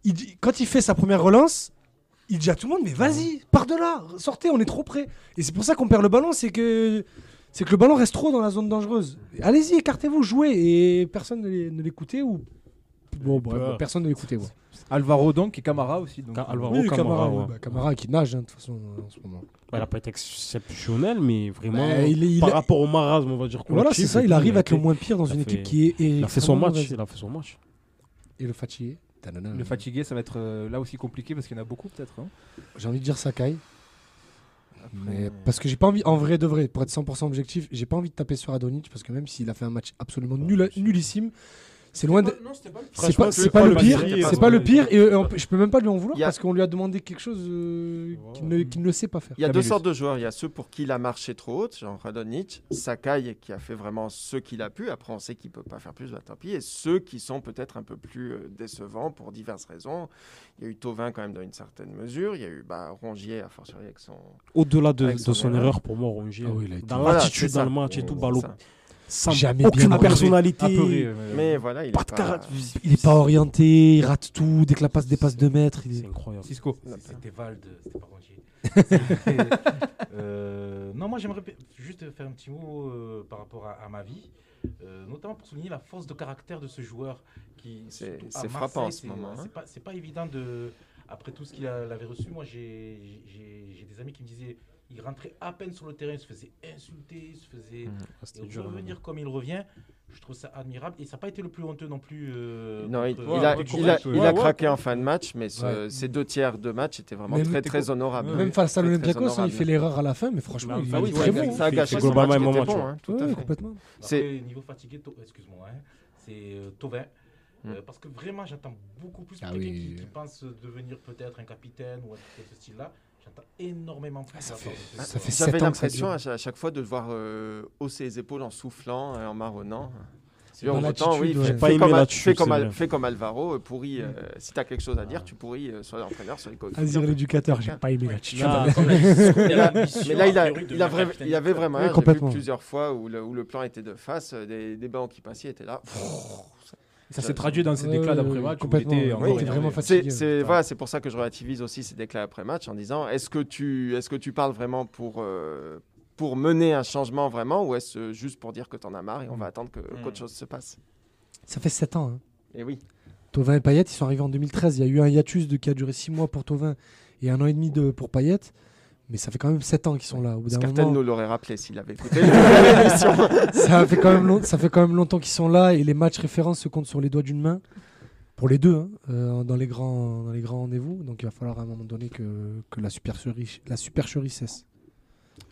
il quand il fait sa première relance, il dit à tout le monde, mais vas-y, par de là, sortez, on est trop près. Et c'est pour ça qu'on perd le ballon, c'est que c'est que le ballon reste trop dans la zone dangereuse. Allez-y, écartez-vous, jouez, et personne ne l'écoutait ou bon, bref, Peur. personne ne l'écoutait. ouais. Alvaro donc et Camara aussi. Donc, Ca- Alvaro, Oui, Camara, Camara, ouais. ouais, bah, Camara qui nage hein, de toute façon en ce moment. Bah, il n'a pas été exceptionnel, mais vraiment, Bah, il est- il par est- rapport au marasme, on va dire. Voilà, c'est ça, il arrive a avec le moins pire dans une fait- équipe qui est. Il a fait son match. Il a fait son match. Et le fatigué. Le fatigué, ça va être euh, là aussi compliqué parce qu'il y en a beaucoup peut-être. hein. J'ai envie de dire Sakai. Mais parce que j'ai pas envie, en vrai de vrai, pour être 100% objectif, j'ai pas envie de taper sur Adonic parce que même s'il a fait un match absolument nul, nullissime, c'est loin de. C'est pas, c'est pas pas le pire, c'est pas le pire, et euh, je peux même pas lui en vouloir a- parce qu'on lui a demandé quelque chose euh, qu'il ne, qu'il ne sait pas faire. Il y a deux sortes de joueurs. Il y a ceux pour qui il a marché trop haute, genre Radonic, Sakai qui a fait vraiment ce qu'il a pu. Après, on sait qu'il peut pas faire plus, bah, tant pis. Et ceux qui sont peut-être un peu plus euh, décevants pour diverses raisons. Il y a eu Tovin quand même dans une certaine mesure. Il y a eu bah, Rongier à fortiori avec son. Au-delà de, de son son erreur. erreur, pour moi, Rongier, Ah oui, dans l'attitude dans le match et tout, ça. Sans Jamais aucune bien personnalité. Apeuré, euh, Mais voilà, il est Pas de pas- caractère. Il est pas orienté, il rate tout, dès que la passe dépasse 2 mètres. il est- C'est incroyable. Cisco. C'était Vald, c'était pas Rongier. Euh, non, moi j'aimerais juste faire un petit mot euh, par rapport à, à ma vie, euh, notamment pour souligner la force de caractère de ce joueur qui. C'est- frappant en ce c'est- moment, hein. C'est pas, c'est pas évident de. Après tout ce qu'il avait reçu, moi j'ai des amis qui me disaient il rentrait à peine sur le terrain, il se faisait insulter, il se faisait. Ah, Et dur, revenir comme il revient, je trouve ça admirable. Et ça n'a pas été le plus honteux non plus. euh, Non, il, a, il a- correct, ouais. il a Ouais, ouais, craqué en fin de match, mais ce- Ouais. ces deux tiers de match étaient vraiment très très honorables. Même face à l'Olympiakos, hein, il honorable. fait l'erreur à la fin, mais franchement, Ah il oui, est ouais, très bon. Ça a gâché son match moment, était tu bon, hein, tout Ouais, à fait. complètement. C'est- Après, niveau fatigué, excuse-moi, hein, c'est euh, Thauvin. Mm. Euh, parce que vraiment, j'attends beaucoup plus Ah de quelqu'un oui. qui, qui pense devenir peut-être un capitaine ou un truc de ce style-là. J'attends énormément plus. ça fait- ça J'avais ça l'impression à cha- à chaque fois de le voir euh, hausser les épaules en soufflant et en marronnant. Dans Autant, oui, ouais. pas comme, fais comme c'est Al- fais comme Alvaro, pourri. euh, si tu as quelque chose à dire, tu pourris euh, sur l'entraîneur, sur les coachs. Azir l'éducateur, j'ai pas aimé l'attitude. Ah, Mais là, il, a, il, a vrai- il y avait vraiment, Oui, j'ai vu complètement. plusieurs fois où le, où le plan était de face, euh, des, des qui passaient étaient là. Ça s'est traduit dans ces déclats d'après-match. où il était Oui, vraiment C'est fatigué. c'est- voilà, c'est pour ça que je relativise aussi ces déclats après match en disant est-ce que tu est-ce que tu parles vraiment pour euh, pour mener un changement vraiment ou est-ce juste pour dire que tu en as marre et on va attendre que Mm. qu'autre chose se passe? Ça fait 7 ans. hein. Et oui. Tovin et Payet, ils sont arrivés en 2013. Il y a eu un hiatus de, qui a duré 6 mois pour Tovin et un an et demi de, pour Payet. Mais ça fait quand même 7 ans qu'ils sont là. Au bout moment, nous l'aurait rappelé s'il avait écouté ça, fait quand même long- ça fait quand même longtemps qu'ils sont là et les matchs références se comptent sur les doigts d'une main. Pour les deux, hein, euh, dans les grands, dans les grands rendez-vous. Donc il va falloir à un moment donné que, que la, supercherie, la supercherie cesse.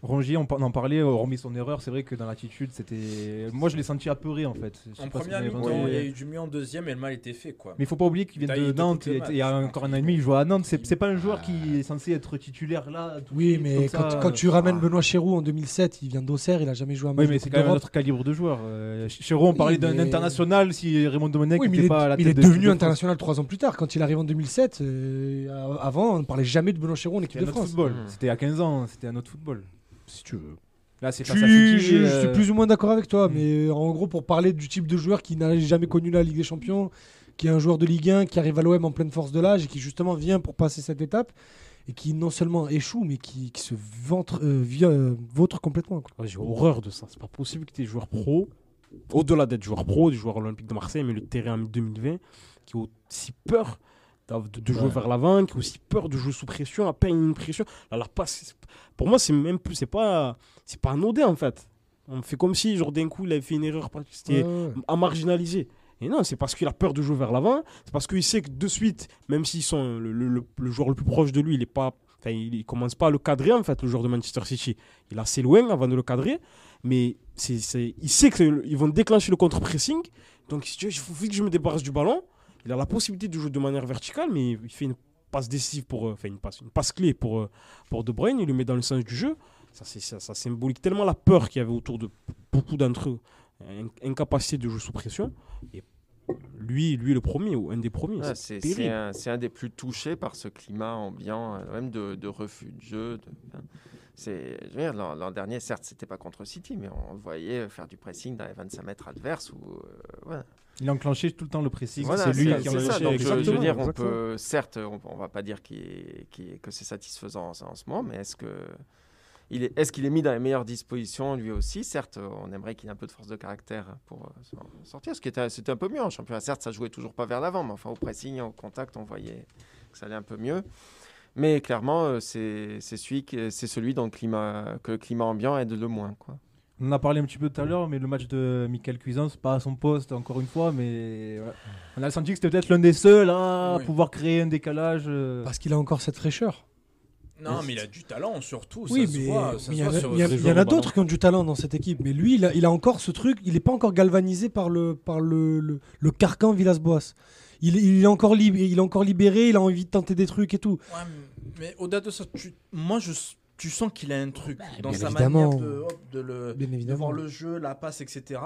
Rongier, on, en parlait, euh, hormis son erreur, c'est vrai que dans l'attitude, c'était. Moi, je l'ai senti apeuré en fait. Je En première mi-temps, il y a eu du mieux en deuxième et le mal était fait. quoi. Mais il faut pas oublier qu'il vient de Nantes. Il y a encore un an et demi, il joue à Nantes. C'est c'est pas un joueur qui est censé être titulaire là. tout Oui, mais comme quand, ça. quand tu ramènes Ah. Benoît Chéroux en 2007, il vient d'Auxerre, il a jamais joué un match Oui, mais c'est quand même autre calibre de joueur. Euh, Chéreau, on Oui, parlait d'un international si Raymond Domenech Oui, n'était est, pas à la mais il tête est devenu international trois ans plus tard. Quand il arrive en 2007, euh, avant, on ne parlait jamais de Benoît Chéroux en équipe de France. football. C'était à 15 ans, c'était un autre football. Si tu veux. Là, c'est Je, face à suis- City, je- je euh, suis plus ou moins d'accord avec toi, mais en gros, pour parler du type de joueur qui n'a jamais connu la Ligue des Champions, qui est un joueur de Ligue 1, qui arrive à l'OM en pleine force de l'âge et qui justement vient pour passer cette étape, et qui non seulement échoue, mais qui, qui se ventre, euh, via- euh, vautre complètement. quoi. Ouais, J'ai horreur de ça. C'est pas possible que tu es joueur pro, au-delà d'être joueur pro, des joueurs olympiques de Marseille, mais le terrain en 2020, qui a aussi peur de, de jouer Ouais. vers l'avant, qui a aussi peur de jouer sous pression, à peine une pression. Là, la passe, pour moi, c'est même plus, c'est pas, c'est pas anodin en fait. On fait comme si, genre, d'un coup, il avait fait une erreur, parce que c'était Ouais, à marginaliser. Et non, c'est parce qu'il a peur de jouer vers l'avant. C'est parce qu'il sait que de suite, même s'ils sont le, le- le- le joueur le plus proche de lui, il est pas, il, il commence pas à le cadrer en fait, le joueur de Manchester City. Il est assez loin avant de le cadrer, mais c'est, c'est- il sait qu'ils vont déclencher le contre-pressing. Donc si tu veux, il faut vite que je me débarrasse du ballon. Il a la possibilité de jouer de manière verticale, mais il fait une passe décisive pour, euh, enfin une passe, une passe clé pour euh, pour De Bruyne. Il le met dans le sens du jeu. Ça, c'est, ça, ça symbolique tellement la peur qu'il y avait autour de beaucoup d'entre eux, in- incapacité de jouer sous pression. Et lui, lui le premier ou un des premiers. Ah, c'est un, un des plus touchés par ce climat ambiant, euh, même de, de refus de jeu. de- hein. C'est, l'an, l'an dernier, certes, c'était pas contre City, mais on le voyait faire du pressing dans les 25 mètres adverses. Où, euh. Il a enclenché tout le temps le pressing. Voilà, c'est lui c'est- qui c'est en a ça. lâché. Donc, je- je, veux dire, on peut, certes, on, on va pas dire qu'il est- qu'il est- que c'est satisfaisant en, en ce moment, mais est-ce que il est, est-ce qu'il est mis dans les meilleures dispositions lui aussi? Certes, on aimerait qu'il ait un peu de force de caractère pour euh, sortir, ce qui était, c'était un peu mieux en championnat. Certes, ça jouait toujours pas vers l'avant, mais enfin au pressing, au contact, on voyait que ça allait un peu mieux. Mais clairement, euh, c'est, celui, le climat, que le climat ambiant aide le moins. Quoi. On en a parlé un petit peu tout à l'heure, mais le match de Michael Cuisance, pas à son poste encore une fois, mais voilà. on a senti que c'était peut-être l'un des seuls à Oui. pouvoir créer un décalage. euh. Parce qu'il a encore cette fraîcheur. Non, mais il a du talent surtout. Oui, ça mais voit, ça mais il y, en a- sur- y y en d'autres qui ont du talent dans cette équipe. Mais lui, il a, il a encore ce truc. Il n'est pas encore galvanisé par le, par le, le, le carcan Villas-Boas. Il, il, est encore lib- il est encore libéré, il a envie de tenter des trucs et tout. Ouais, mais au-delà de ça, tu... moi, je... tu sens qu'il a un truc dans bien sa évidemment. manière de, hop, de le... Bien de évidemment. voir le jeu, la passe, etc.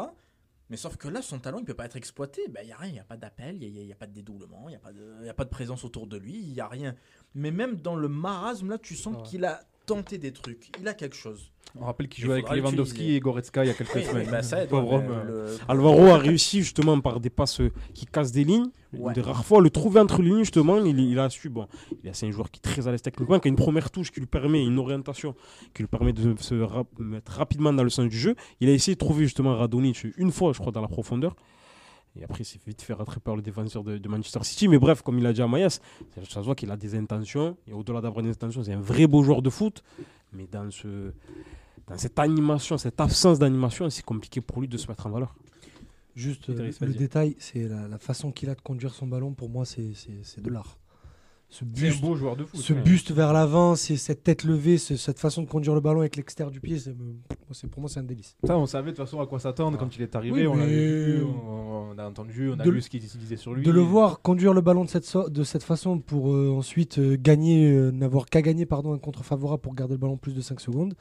Mais sauf que là, son talent, il peut pas être exploité. Il n'y a rien, il n'y a pas d'appel, il n'y a, y a pas de dédoublement, il n'y a, pas de- y a pas de présence autour de lui, il n'y a rien. Mais même dans le marasme, là, tu sens Ouais. qu'il a tenté des trucs. Il a quelque chose. On rappelle qu'il Il jouait avec Lewandowski et Goretzka il y a quelques semaines. bah, ça aide, Pauvre ouais, homme. mais euh. le- Alvaro a réussi justement par des passes qui cassent des lignes. Ouais. Des rares fois, le trouver entre les lignes, justement, il, il a su. Bon, c'est un joueur qui est très à l'aise techniquement, qui a une première touche qui lui permet, une orientation qui lui permet de se mettre rapidement dans le sens du jeu. Il a essayé de trouver justement Radonic une fois, je crois, dans la profondeur. Et après, il s'est vite fait rattraper par le défenseur de, Manchester City. Mais bref, comme il a dit à Maïs, ça se voit qu'il a des intentions. Et au-delà d'avoir des intentions, c'est un vrai beau joueur de foot. Mais dans, ce, dans cette animation, cette absence d'animation, c'est compliqué pour lui de se mettre en valeur. Juste euh, le détail, c'est la, la façon qu'il a de conduire son ballon. Pour moi, c'est de l'art. Ce un buste, beau joueur de foot. ce ouais. buste vers l'avant, c'est cette tête levée, c'est cette façon de conduire le ballon avec l'extérieur du pied. c'est- Pour moi, c'est un délice. Ça, on savait de toute façon à quoi s'attendre quand il est arrivé. Oui, on vu, on, on a entendu, on a De- lu ce qu'il disait sur lui. De le voir conduire le ballon de cette, so- de cette façon pour euh, ensuite euh, gagner, euh, n'avoir qu'à gagner pardon, un contre favorable pour garder le ballon plus de 5 secondes,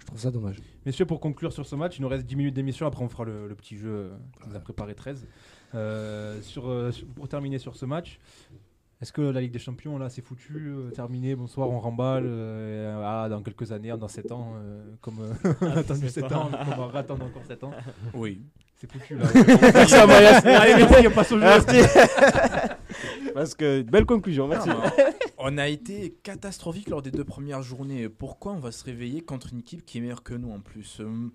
je trouve ça dommage. Messieurs, pour conclure sur ce match, il nous reste 10 minutes d'émission. Après, on fera le, le petit jeu qu'on nous a préparé 13. Euh, sur, euh, sur- pour terminer sur ce match, est-ce que la Ligue des Champions, là, c'est foutu, euh, terminé, bonsoir, on remballe euh, ah, dans quelques années, dans 7 ans, euh, comme euh, on a attendu 7 ans, on va attendre encore 7 ans Oui. C'est foutu, là. Merci à Maya. Allez, merci, on passe au jeu. Parce que, belle conclusion, merci. On a été catastrophique lors des deux premières journées. Pourquoi on va se réveiller contre une équipe qui est meilleure que nous en plus? Euh,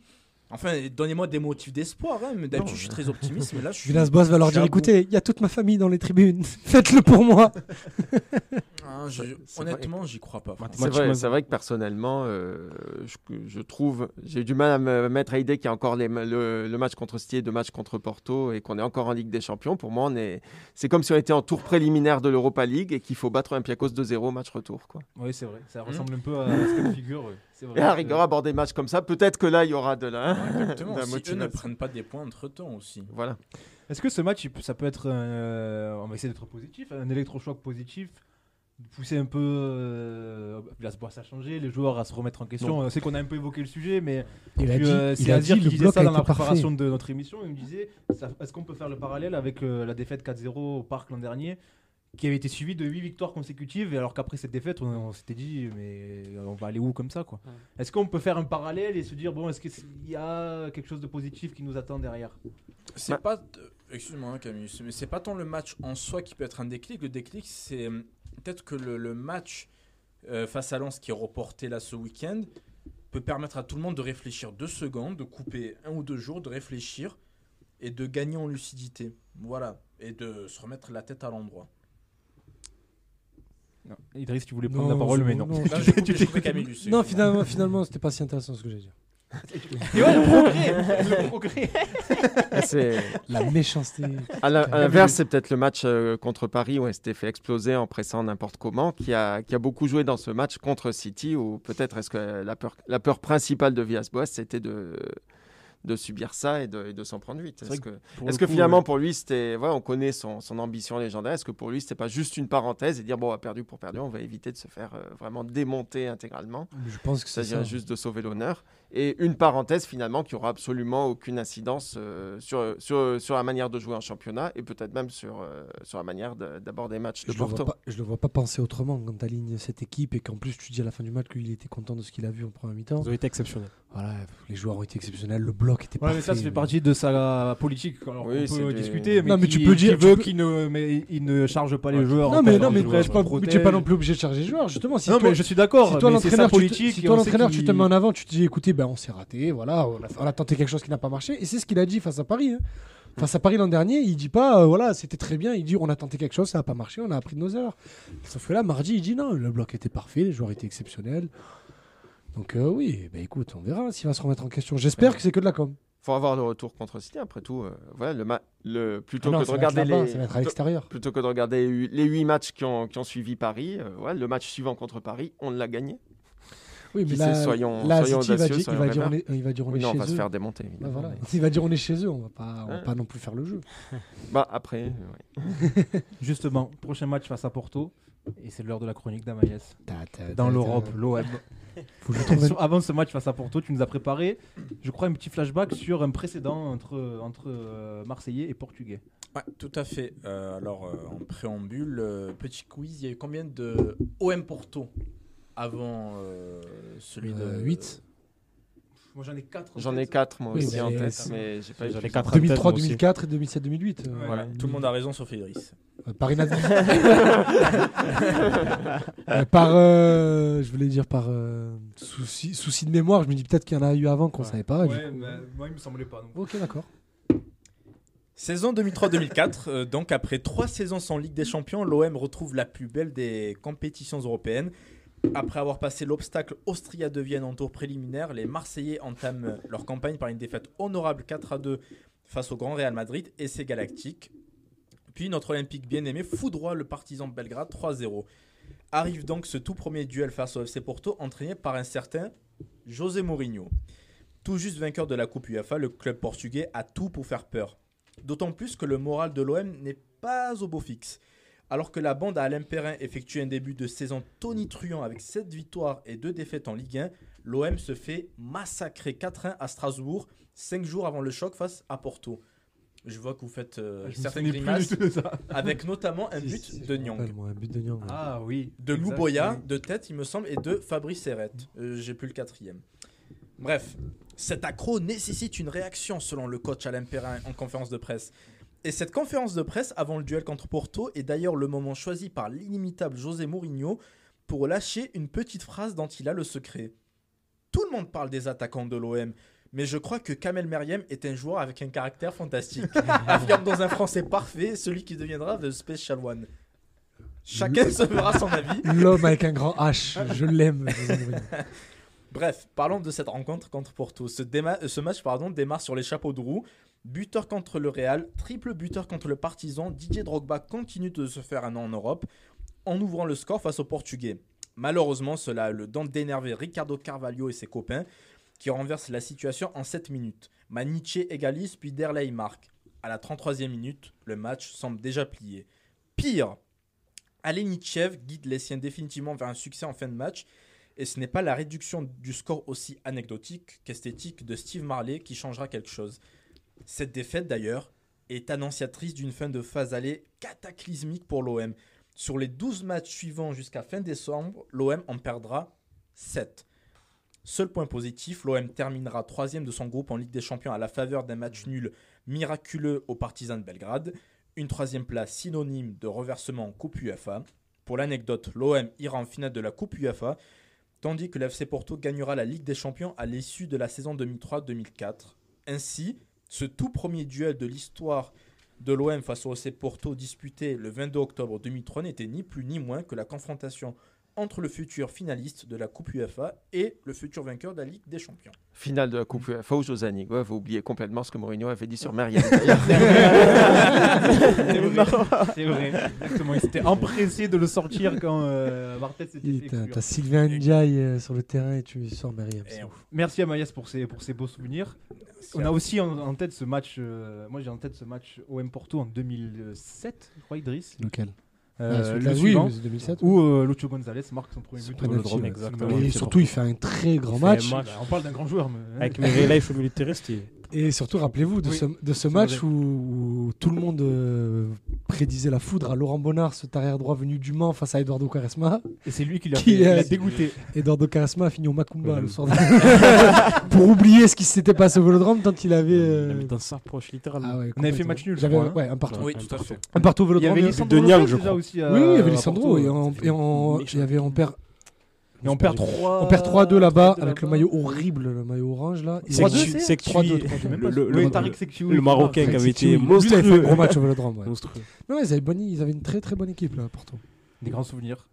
Enfin, donnez-moi des motifs d'espoir. Hein, mais d'habitude, je suis très optimiste, mais là, je suis. Villas Boss va leur je dire à écoutez, il y a toute ma famille dans les tribunes, faites-le pour moi. Ah, je- c'est honnêtement, j'y crois pas. C'est vrai, c'est vrai que personnellement, euh, je, je trouve, j'ai du mal à me mettre à l'idée qu'il y a encore les, le, le match contre et deux matchs contre Porto et qu'on est encore en Ligue des Champions. Pour moi, on est, c'est comme si on était en tour préliminaire de l'Europa League et qu'il faut battre Olympiakos 2-0 au match retour. Quoi. Oui, c'est vrai. Ça ressemble un peu à ce que figure. ouais. Vrai. Et à la rigueur, aborder des matchs comme ça, peut-être que là, il y aura de la, Exactement. de la Si eux ne prennent pas des points entre temps aussi. Voilà. Est-ce que ce match, ça peut être, euh, on va essayer d'être positif, un électrochoc positif, pousser un peu, euh, là, ce bois, ça a changé, les joueurs à se remettre en question. On sait qu'on a un peu évoqué le sujet, mais Il a puis, dit, euh, il c'est a Azir dit, qui le disait bloc ça a dans la préparation parfait. de notre émission. Il me disait, est-ce qu'on peut faire le parallèle avec euh, la défaite 4-0 au Parc l'an dernier? Qui avait été suivie de 8 victoires consécutives, alors qu'après cette défaite, on, on s'était dit, mais on va aller où comme ça quoi Est-ce qu'on peut faire un parallèle et se dire, bon, est-ce qu'il y a quelque chose de positif qui nous attend derrière? C'est Bah- pas. Excuse-moi, hein, Camille, mais c'est pas tant le match en soi qui peut être un déclic. Le déclic, c'est hum, peut-être que le, le match euh, face à Lens qui est reporté là ce week-end peut permettre à tout le monde de réfléchir deux secondes, de couper un ou deux jours, de réfléchir et de gagner en lucidité. Voilà. Et de se remettre la tête à l'endroit. Non. Idriss, tu voulais prendre Non, la parole, mais non. non, Non, finalement, finalement c'était pas si intéressant ce que j'ai dit. Et ouais, le progrès, le progrès. C'est, La méchanceté. à l'inverse, c'est peut-être le match euh, contre Paris où elle s'était fait exploser en pressant n'importe comment qui a, qui a beaucoup joué dans ce match contre City où peut-être est-ce que la peur, la peur principale de Villas-Boas c'était de, de subir ça et de, de s'en prendre vite. Est-ce que, le que coup, finalement ouais. pour lui c'était, ouais, on connaît son, son ambition légendaire, est-ce que pour lui c'était pas juste une parenthèse et dire bon, on a perdu pour perdu, on va éviter de se faire euh, vraiment démonter intégralement? Je pense que ça. s'agirait juste de sauver l'honneur. Et une parenthèse finalement qui aura absolument aucune incidence euh, sur, sur, sur la manière de jouer en championnat et peut-être même sur, euh, sur la manière de- d'aborder les matchs de Je le, pas, je le vois pas penser autrement quand tu alignes cette équipe et qu'en plus tu dis à la fin du match qu'il était content de ce qu'il a vu en première mi-temps. Ils ont été exceptionnels. Voilà, les joueurs ont été exceptionnels, le bloc était Ouais, parfait. mais ça, ça fait mais- partie de sa politique. Alors, Oui, on peut des- discuter, mais, Non, mais qui, tu peux dire- qui tu veut peux- qu'il ne, mais il ne charge pas les joueurs. Non mais non mais joueurs tu n'es pas, non plus obligé de charger les joueurs justement. Si Non, toi, mais je suis d'accord. si toi l'entraîneur tu, te mets en avant, tu te dis écoutez ben on s'est raté, voilà, on a, on a tenté quelque chose qui n'a pas marché et c'est ce qu'il a dit face à Paris. hein. Face à Paris l'an dernier, il dit pas euh, voilà c'était très bien, il dit on a tenté quelque chose, ça n'a pas marché, on a appris de nos erreurs. Sauf que là mardi il dit non, le bloc était parfait, les joueurs étaient exceptionnels. Donc euh, oui, ben écoute, on verra s'il va se remettre en question. J'espère que c'est que de la com. faut avoir le retour contre City. Après tout, euh, voilà, le, le plutôt Ah non, que de regarder les plutôt que de regarder les huit- les huit matchs qui ont, qui ont suivi Paris, euh, ouais, le match suivant contre Paris, on l'a gagné. Oui, mais là, sait, soyons- là, soyons City, il va dire, il soyons va dire on est, il va dire on Oui, est non, on chez va se eux. faire démonter. Voilà. Il va dire on est chez eux, on va pas, on va pas non plus faire le jeu. Bah après, ouais. Justement, prochain match face à Porto. Et c'est l'heure de la chronique d'Amaïs. Dans l'Europe, l'OM. Avant ce match face à Porto, tu nous as préparé, je crois, un petit flashback sur un précédent entre, entre euh, Marseillais et Portugais. Ouais, tout à fait. Euh, alors, euh, en préambule, euh, petit quiz, il y a eu combien de OM Porto avant euh, celui Euh, de huit. Moi j'en ai 4. J'en ai quatre moi Oui, aussi mais en tête, mais j'ai pas eu J'en ai plus. quatre en tête, 2003, moi aussi. 2004 et 2007, 2008. euh, Voilà, tout le monde a raison sauf Idriss. Euh, par inad- Euh, par, euh, je voulais dire par euh, souci, souci de mémoire, je me dis peut-être qu'il y en a eu avant qu'on Ouais. savait pas. du Ouais, coup. mais moi il me semblait pas. donc. Ok, d'accord. Saison 2003-2004, euh, donc après trois saisons sans Ligue des Champions, l'OM retrouve la plus belle des compétitions européennes Après avoir passé l'obstacle Austria de Vienne en tour préliminaire, les Marseillais entament leur campagne par une défaite honorable 4 à 2 face au Grand Real Madrid et ses Galactiques. Puis notre Olympique bien-aimé foudroie le partisan de Belgrade 3-0. Arrive donc ce tout premier duel face au FC Porto entraîné par un certain José Mourinho. Tout juste vainqueur de la Coupe UEFA, le club portugais a tout pour faire peur. D'autant plus que le moral de l'OM n'est pas au beau fixe. Alors que la bande à Alain Perrin effectue un début de saison tonitruant avec 7 victoires et 2 défaites en Ligue 1, l'OM se fait massacrer 4-1 à Strasbourg, 5 jours avant le choc face à Porto. Je vois que vous faites euh, Je certaines grimaces, avec notamment un Si, but si, de Nyang, moi, un but de Nyang. Ah oui. de Louboya, de tête il me semble, et de Fabrice Herret. Euh, J'ai plus le quatrième. Bref, cet accro nécessite une réaction selon le coach Alain Perrin en conférence de presse. Et cette conférence de presse avant le duel contre Porto est d'ailleurs le moment choisi par l'inimitable José Mourinho pour lâcher une petite phrase dont il a le secret. Tout le monde parle des attaquants de l'OM, mais je crois que Kamel Meriem est un joueur avec un caractère fantastique. Affirme dans un français parfait celui qui deviendra The Special One. Chacun se fera son avis. L'homme avec un grand H, je l'aime. José Mourinho. Bref, parlons de cette rencontre contre Porto. Ce, déma- ce match pardon, démarre sur les chapeaux de roue. Buteur contre le Real, triple buteur contre le Partizan. Didier Drogba continue de se faire un nom en Europe en ouvrant le score face aux Portugais. Malheureusement, cela a le dent d'énerver Ricardo Carvalho et ses copains qui renversent la situation en 7 minutes. Maniche égalise puis Derlei marque. À la 33e minute, le match semble déjà plié. Pire, Alenichev guide les siens définitivement vers un succès en fin de match et ce n'est pas la réduction du score aussi anecdotique qu'esthétique de Steve Marley qui changera quelque chose. Cette défaite d'ailleurs est annonciatrice d'une fin de phase allée cataclysmique pour l'OM. Sur les 12 matchs suivants jusqu'à fin décembre, l'OM en perdra 7. Seul point positif, l'OM terminera troisième de son groupe en Ligue des Champions à la faveur d'un match nul miraculeux aux partisans de Belgrade. Une troisième place synonyme de reversement en Coupe UEFA. Pour l'anecdote, l'OM ira en finale de la Coupe UEFA tandis que l'FC Porto gagnera la Ligue des Champions à l'issue de la saison 2003-2004. Ainsi, ce tout premier duel de l'histoire de l'OM face au FC Porto disputé le 22 octobre 2003 n'était ni plus ni moins que la confrontation entre le futur finaliste de la Coupe UEFA et le futur vainqueur de la Ligue des Champions. Finale de la Coupe UEFA au Josani. Ouais, vous oubliez complètement ce que Mourinho avait dit sur Meriem. C'est vrai. C'est vrai. Exactement. Il s'était empressé de le sortir quand euh, Barthez s'était Il- fait T'as Sylvain Ndiaye euh, sur le terrain et tu sors ouf. Merci à Maïs pour ses, pour ses beaux souvenirs. On a aussi en, en tête ce match. euh, moi, j'ai en tête ce match OM Porto en 2007, je crois, Idriss. Lequel? Euh, celui-là, le oui, suivant, c'est 2007. où euh, Lucho Gonzalez marque son premier but. au ouais. exactement. Et surtout, il fait un très grand match. match. Bah, on parle d'un grand joueur. Mais... Avec Mireille Life au milieu de. Et surtout, rappelez-vous de Oui, ce, de ce c'est match où, où tout le monde euh, prédisait la foudre à Laurent Bonnard, ce arrière droit venu du Mans face à Eduardo Quaresma. Et c'est lui qui l'a dégoûté. Eduardo Quaresma a fini au Macumba Ouais, le soir. de- Pour oublier ce qui s'était passé au Vélodrome tant il avait. Il euh, dans sa poche, littéralement. Ah ouais, On avait fait match nul, J'avais hein. ouais, un partout. Oui, tout à fait. Un partout au Il y Vélodrome. avait Lopez je crois. aussi. Oui, à- oui, il y avait à Lisandro Porto, et, euh, on, il y avait perd, Et on perd 3 on perd 3-2 là-bas avec le maillot horrible, le maillot orange là. C'est que 3-2, tu- c'est c'est que tu- 3-2, 3-2. le- le Marocain qui avait été Lui, il avait fait un monstrueux. gros match au Vélodrome. ouais. Monstrueux. Non, ils avaient, bonne- ils avaient une très très bonne équipe là, Porto. Des grands souvenirs.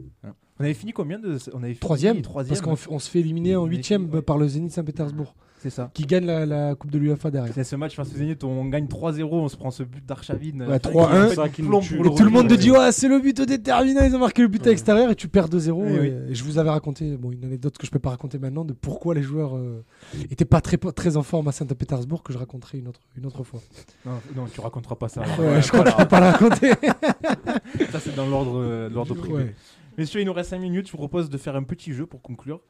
On avait fini combien de On avait fini Troisième, troisième. parce qu'on se fait éliminer en huitième ouais. par le Zénith Saint-Pétersbourg, C'est ça. qui gagne la, la Coupe de l'UEFA derrière. C'est ce match face au Zénith où on gagne 3-0, on se prend ce but d'Archavine. Ouais, euh, 3-1. qui fait du qui nous plomb tue. pour Et le tout le monde te dit ouais, c'est le but déterminant, ils ont marqué le but à l'extérieur et tu perds 2-0. Eh et, oui. et je vous avais raconté bon, une anecdote que je peux pas raconter maintenant de pourquoi les joueurs euh, étaient pas très, très en forme à Saint-Pétersbourg que je raconterai une autre, une autre fois. Non, non, tu raconteras pas ça. Ouais, je crois que je peux pas la raconter. Ça, c'est dans l'ordre euh, l'ordre privé. Ouais. Messieurs, il nous reste 5 minutes. Je vous propose de faire un petit jeu pour conclure.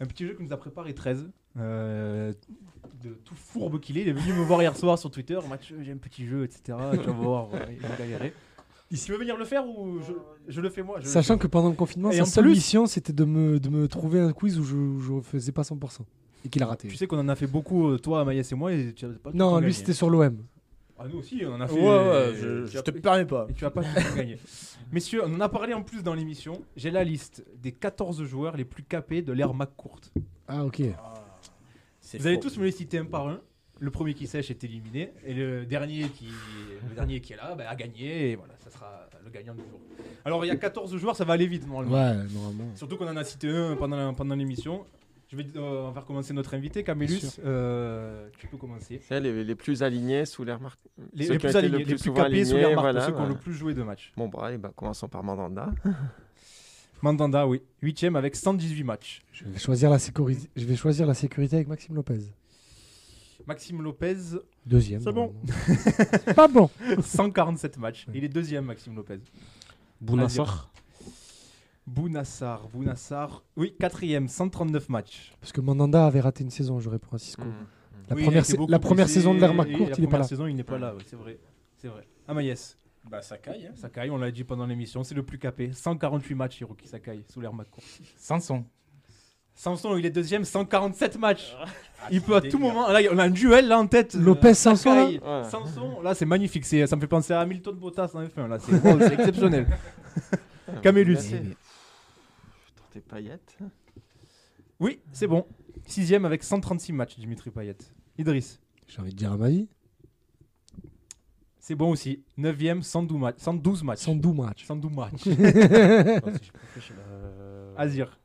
Un petit jeu que nous a préparé 13. Euh, de tout fourbe qu'il est. Il est venu me voir hier soir sur Twitter. Mathieu, j'ai un petit jeu, etc. Tu vas voir, il va galérer. Tu veux venir le faire ou je, je le fais moi je Sachant fais. que pendant le confinement, Et sa seule plus- mission c'était de me, de me trouver un quiz où je, je faisais pas 100% et qu'il a raté. Tu sais qu'on en a fait beaucoup, euh, toi, Maïs et moi, et tu as pas tout non, lui c'était sur l'OM. Ah, nous aussi, on en a fait. Ouais, je, te permets pas. Et tu vas pas tout gagner. Messieurs, on en a parlé en plus dans l'émission. J'ai la liste des 14 joueurs les plus capés de l'ère McCourt. Ah ok. C'est Vous allez tous me les citer un par un. Le premier qui sèche est éliminé. Et le dernier qui, le dernier qui est là bah, a gagné. Et voilà, ça sera le gagnant du jour. Alors il y a 14 joueurs, ça va aller vite normalement. Ouais, normalement. Surtout qu'on en a cité un pendant, la- pendant l'émission. Je vais euh, on va faire commencer notre invité, Bien Camélus. sûr. Euh, tu peux commencer. C'est les, les plus alignés sous les remarques. Les, Ceux les qui ont plus été alignés, le les plus souvent capés sous les alignés, remarques, voilà, ceux qui ont voilà. le plus joué de matchs. Bon, bah, bah, commençons par Mandanda. Mandanda, oui. 8 avec 118 matchs. Je vais choisir la sécurité. Je vais choisir la sécurité avec Maxime Lopez. Maxime Lopez, Deuxième. C'est bon. Pas bon. 147 matchs. Il est deuxième, Maxime Lopez. Bounassar. Bounassar, Bounassar, oui, quatrième, 139 matchs. Parce que Mandanda avait raté une saison, je réponds à Cisco. Mm. La Oui, première, la première blessé, saison de courte, la il est pas première là. saison, il n'est pas là, c'est vrai. C'est vrai. Amaïs, Bah, Sakai. Hein. Sakai, on l'a dit pendant l'émission, c'est le plus capé. 148 matchs, Hiroki Sakai, sous l'air courte. Sanson. Samson, il est deuxième, 147 matchs. Ah, il peut à délire. tout moment. Là, on a un duel là en tête. Lopez, Samson, là Ouais. Samson, là, c'est magnifique. c'est- Ça me fait penser à Hamilton Bottas en F1. Là, c'est wow, c'est exceptionnel. Camélus. Tenter paillettes. Oui, c'est bon. Sixième avec 136 matchs, Dimitri Payet. Idriss. J'ai envie de dire à ma vie. C'est bon aussi. Neuvième, 112 matchs. 112 matchs. 112 matchs. 112 matchs. Azir.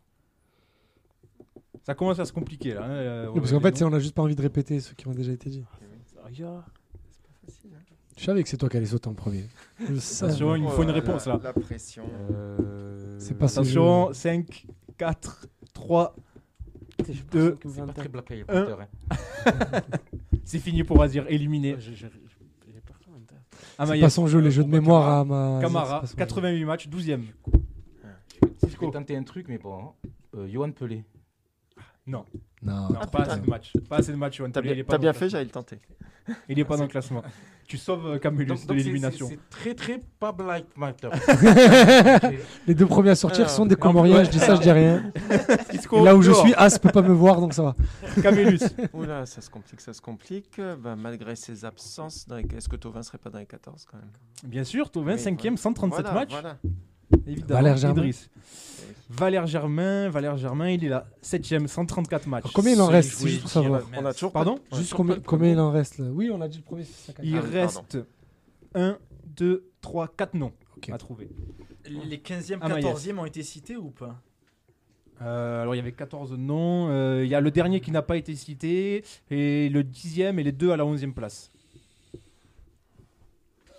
Ça commence à se compliquer là. hein, euh, parce qu'en fait, c'est- on a juste pas envie de répéter ceux qui ont déjà été dit. Saria. Je savais que c'est toi qui allais sauter en premier. Je. Attention, il me faut une réponse là, là. La pression. Euh, C'est pas ce Attention, 5, 4, 3, deux, C'est pas très Black Eye un. Potter. hein. c'est fini pour Azir, éliminé. Ouais, j'ai- j'ai- j'ai personne en tête. C'est Amaïs, pas son jeu, les jeux de mémoire à ma. Camara, c'est pas son jeu. 88 matchs, 12ème. Je vais tenter un truc, mais bon. Euh, Johan Pelé. Non, Non. non pas assez de matchs. Pas assez de matchs, T'as bien, est pas t'as dans bien le fait, classement. j'allais le tenter. Il est pas dans le classement. Tu sauves euh, Camulus Donc- de donc l'élimination. c'est- très très pas Black Matter. Les deux premiers à sortir sont des en Comoriens, je dis ça, je dis rien. Là où je suis, As peut pas me voir, donc ça va. Camulus. Oula, ça se complique, ça se complique. Bah, malgré ses absences, les- est-ce que Tovin serait pas dans les 14 quand même? Bien sûr, Tauvin, Oui, 5ème, 137 Voilà, matchs. Voilà. Évidemment. Valère Germain. Idriss. Valère Germain, Valère Germain, il est là. 7ème, 134 matchs. Alors, combien il en reste C'est juste pour savoir. On a toujours Pardon pas- on a Juste toujours combien, combien il en reste là Oui, on a dit le premier. Il Ah reste 1, 2, 3, 4 noms Ok. à trouver. Les 15e, Amaïs. 14e ont été cités ou pas? Euh, alors il y avait 14 noms. Euh, Il y a le dernier qui n'a pas été cité. Et le 10ème et les deux à la 11ème place.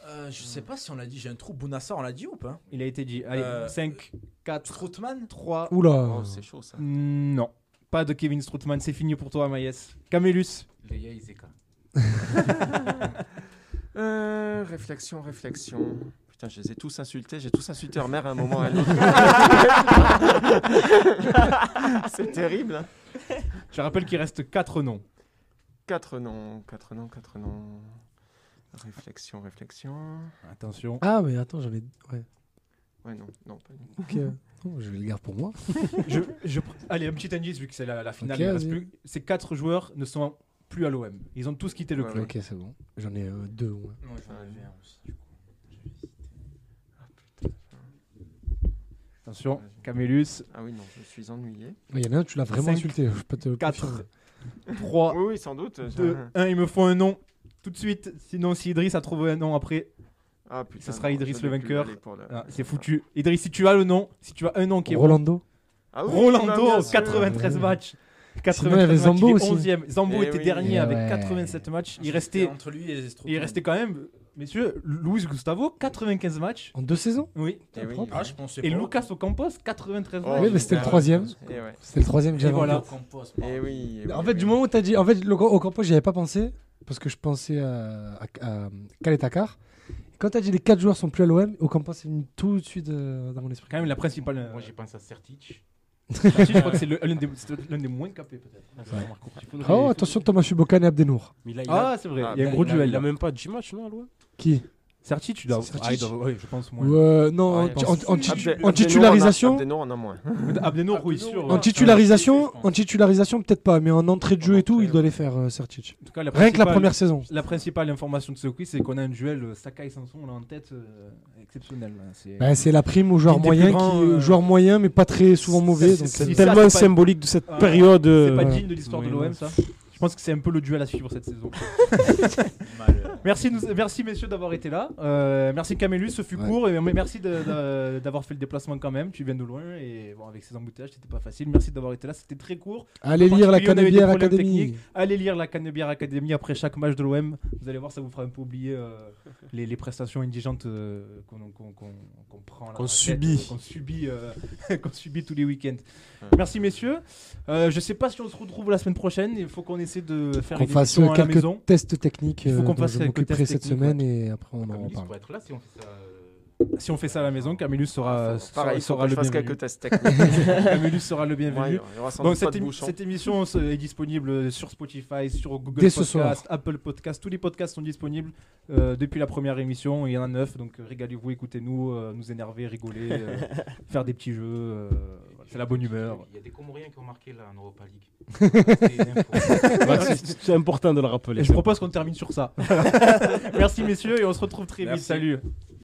Euh, Je sais pas si on l'a dit, j'ai un trou. Bounassar, on l'a dit ou pas? Il a été dit. Allez, Euh, 5, 4, Strootman? 3. Oula. Oh, c'est chaud ça. Non. Pas de Kevin Strootman, c'est fini pour toi, Maïs. Camélus. Leia Izeka. Euh, réflexion, réflexion. Putain, je les ai tous insultés. J'ai tous insulté leur mère à un moment ou à un autre. c'est terrible. hein. Je rappelle qu'il reste 4 noms. Quatre noms, quatre noms, quatre noms. Réflexion, réflexion. Attention. Ah, mais attends, j'en ai. Ouais. Ouais, non, non, pas du Ok. Oh, je vais le garder pour moi. je, je- Allez, un petit indice vu que c'est la, la finale. Ok, il reste vas-y. plus- Ces 4 joueurs ne sont plus à l'OM. Ils ont tous quitté le Ouais, club. Ok, c'est bon. J'en ai euh, deux. ouais. Non, j'en avais un aussi. du coup. Attention, Camélus. Ah oui, non, je suis ennuyé. Il y en a un, tu l'as vraiment Cinq, insulté. Je peux te le 4, confirmer. 3, Oui, oui, sans doute. 2, 1. Il me faut un nom tout de suite. Sinon, si Idriss a trouvé un nom après, Ah, putain, Ce sera non, Idriss je le plus, vainqueur. allez, pour le- ah, c'est foutu. Idriss, si tu as le nom, si tu as un nom qui est bon, Rolando Ah oui, bah, Rolando, bien sûr. 93 Ouais. matchs. il y avait 93 matchs, Zambo il est aussi. 11e. Zambo Eh était oui. dernier Eh avec ouais. 87 matchs. Il restait, entre lui et Strootman. il restait quand même, messieurs, Luis Gustavo, 95 matchs. En deux saisons Oui. Eh oui. Ah, je pensais Et pas. Lucas Ocampos, 93 Oh, matchs. Oui, mais c'était le troisième. Eh ouais. C'était le troisième que Et j'avais en voilà. tête. Campos, Eh oui. eh oui, En eh fait, oui. du moment où tu as dit. En fait, le, au Campos, j'y avais pas pensé. Parce que je pensais à, à, à Kaletakar. Quand tu as dit les 4 joueurs sont plus à l'OM, au Campos, c'est venu tout de suite euh, dans mon esprit. Quand même la principale. euh, Moi, j'ai pensé à Sertic. Sertic, je crois que c'est le- l'un des, c'est l'un des moins capés peut-être. Il faudrait- Oh, attention, Thomas Chubokan et Abdenour. Mais là, il a, Ah, c'est vrai. Ah, il y a un gros il duel. il a là. même pas 10 matchs, non, à l'OM Qui? Sertic, tu dois. Sertic Ah, il doit- ouais, je pense moins. Euh, Non, Ouais, en, en- en titu- Abde- en titularisation. on a- Abdenour, on a moins. Abdenour, oui, sûr. En ouais. titularisation, en titularisation peut-être pas, mais en entrée de jeu et tout, il doit les faire, euh, Sertic. En tout cas, la Rien que la principale- première saison. La principale information de ce quiz, c'est qu'on a un duel euh, Sakai Sanson là en tête euh, exceptionnel. là. C'est- Bah, c'est la prime aux joueurs Une des plus qui, euh, joueurs moyens, mais pas très souvent mauvais. c'est- donc, c'est- euh, C'est ça, tellement c'est pas- symbolique de cette Ah, période. C'est euh, pas voilà. digne de l'histoire de l'OM ça. Je pense que c'est un peu le duel à suivre cette saison. Merci, nous- merci messieurs d'avoir été là. Euh, merci Camélus, ce fut Ouais. court. Et merci d'avoir fait le déplacement quand même. Tu viens de loin et bon, avec ces embouteillages, c'était pas facile. Merci d'avoir été là. C'était très court. Allez lire la Canebière techniques. Allez lire la Canebière Academy après chaque match de l'OM. Vous allez voir, ça vous fera un peu oublier euh, les, les prestations indigentes euh, qu'on prend Qu'on subit. qu'on subit, euh, qu'on subit tous les week-ends. Ouais. Merci messieurs. Euh, je sais pas si on se retrouve la semaine prochaine. Il faut qu'on essaie de faire une fasse à la quelques maison. tests techniques Il faut qu'on fasse tests cette semaine et après on en Camillus reparle. pourrait être là si on fait ça. Euh, Si on fait ça à la maison, Camillus sera, Pareil, il faut sera que je le bienvenu. quelques tests techniques. Camillus sera le bienvenu. Ouais, il y aura sans Donc cette, de émi- bouchon. cette émission euh, est disponible sur Spotify, sur Google Dès Podcast. Apple Podcast. Tous les podcasts sont disponibles euh, depuis la première émission. Il y en a neuf, donc euh, régalez-vous, écoutez-nous, euh, nous énerver, rigoler, euh, faire des petits jeux. euh, c'est la bonne humeur. Il y a des Comoriens qui ont marqué là en Europa League. C'est important de le rappeler. Et je propose qu'on termine sur ça. Merci messieurs et on se retrouve très vite. Salut.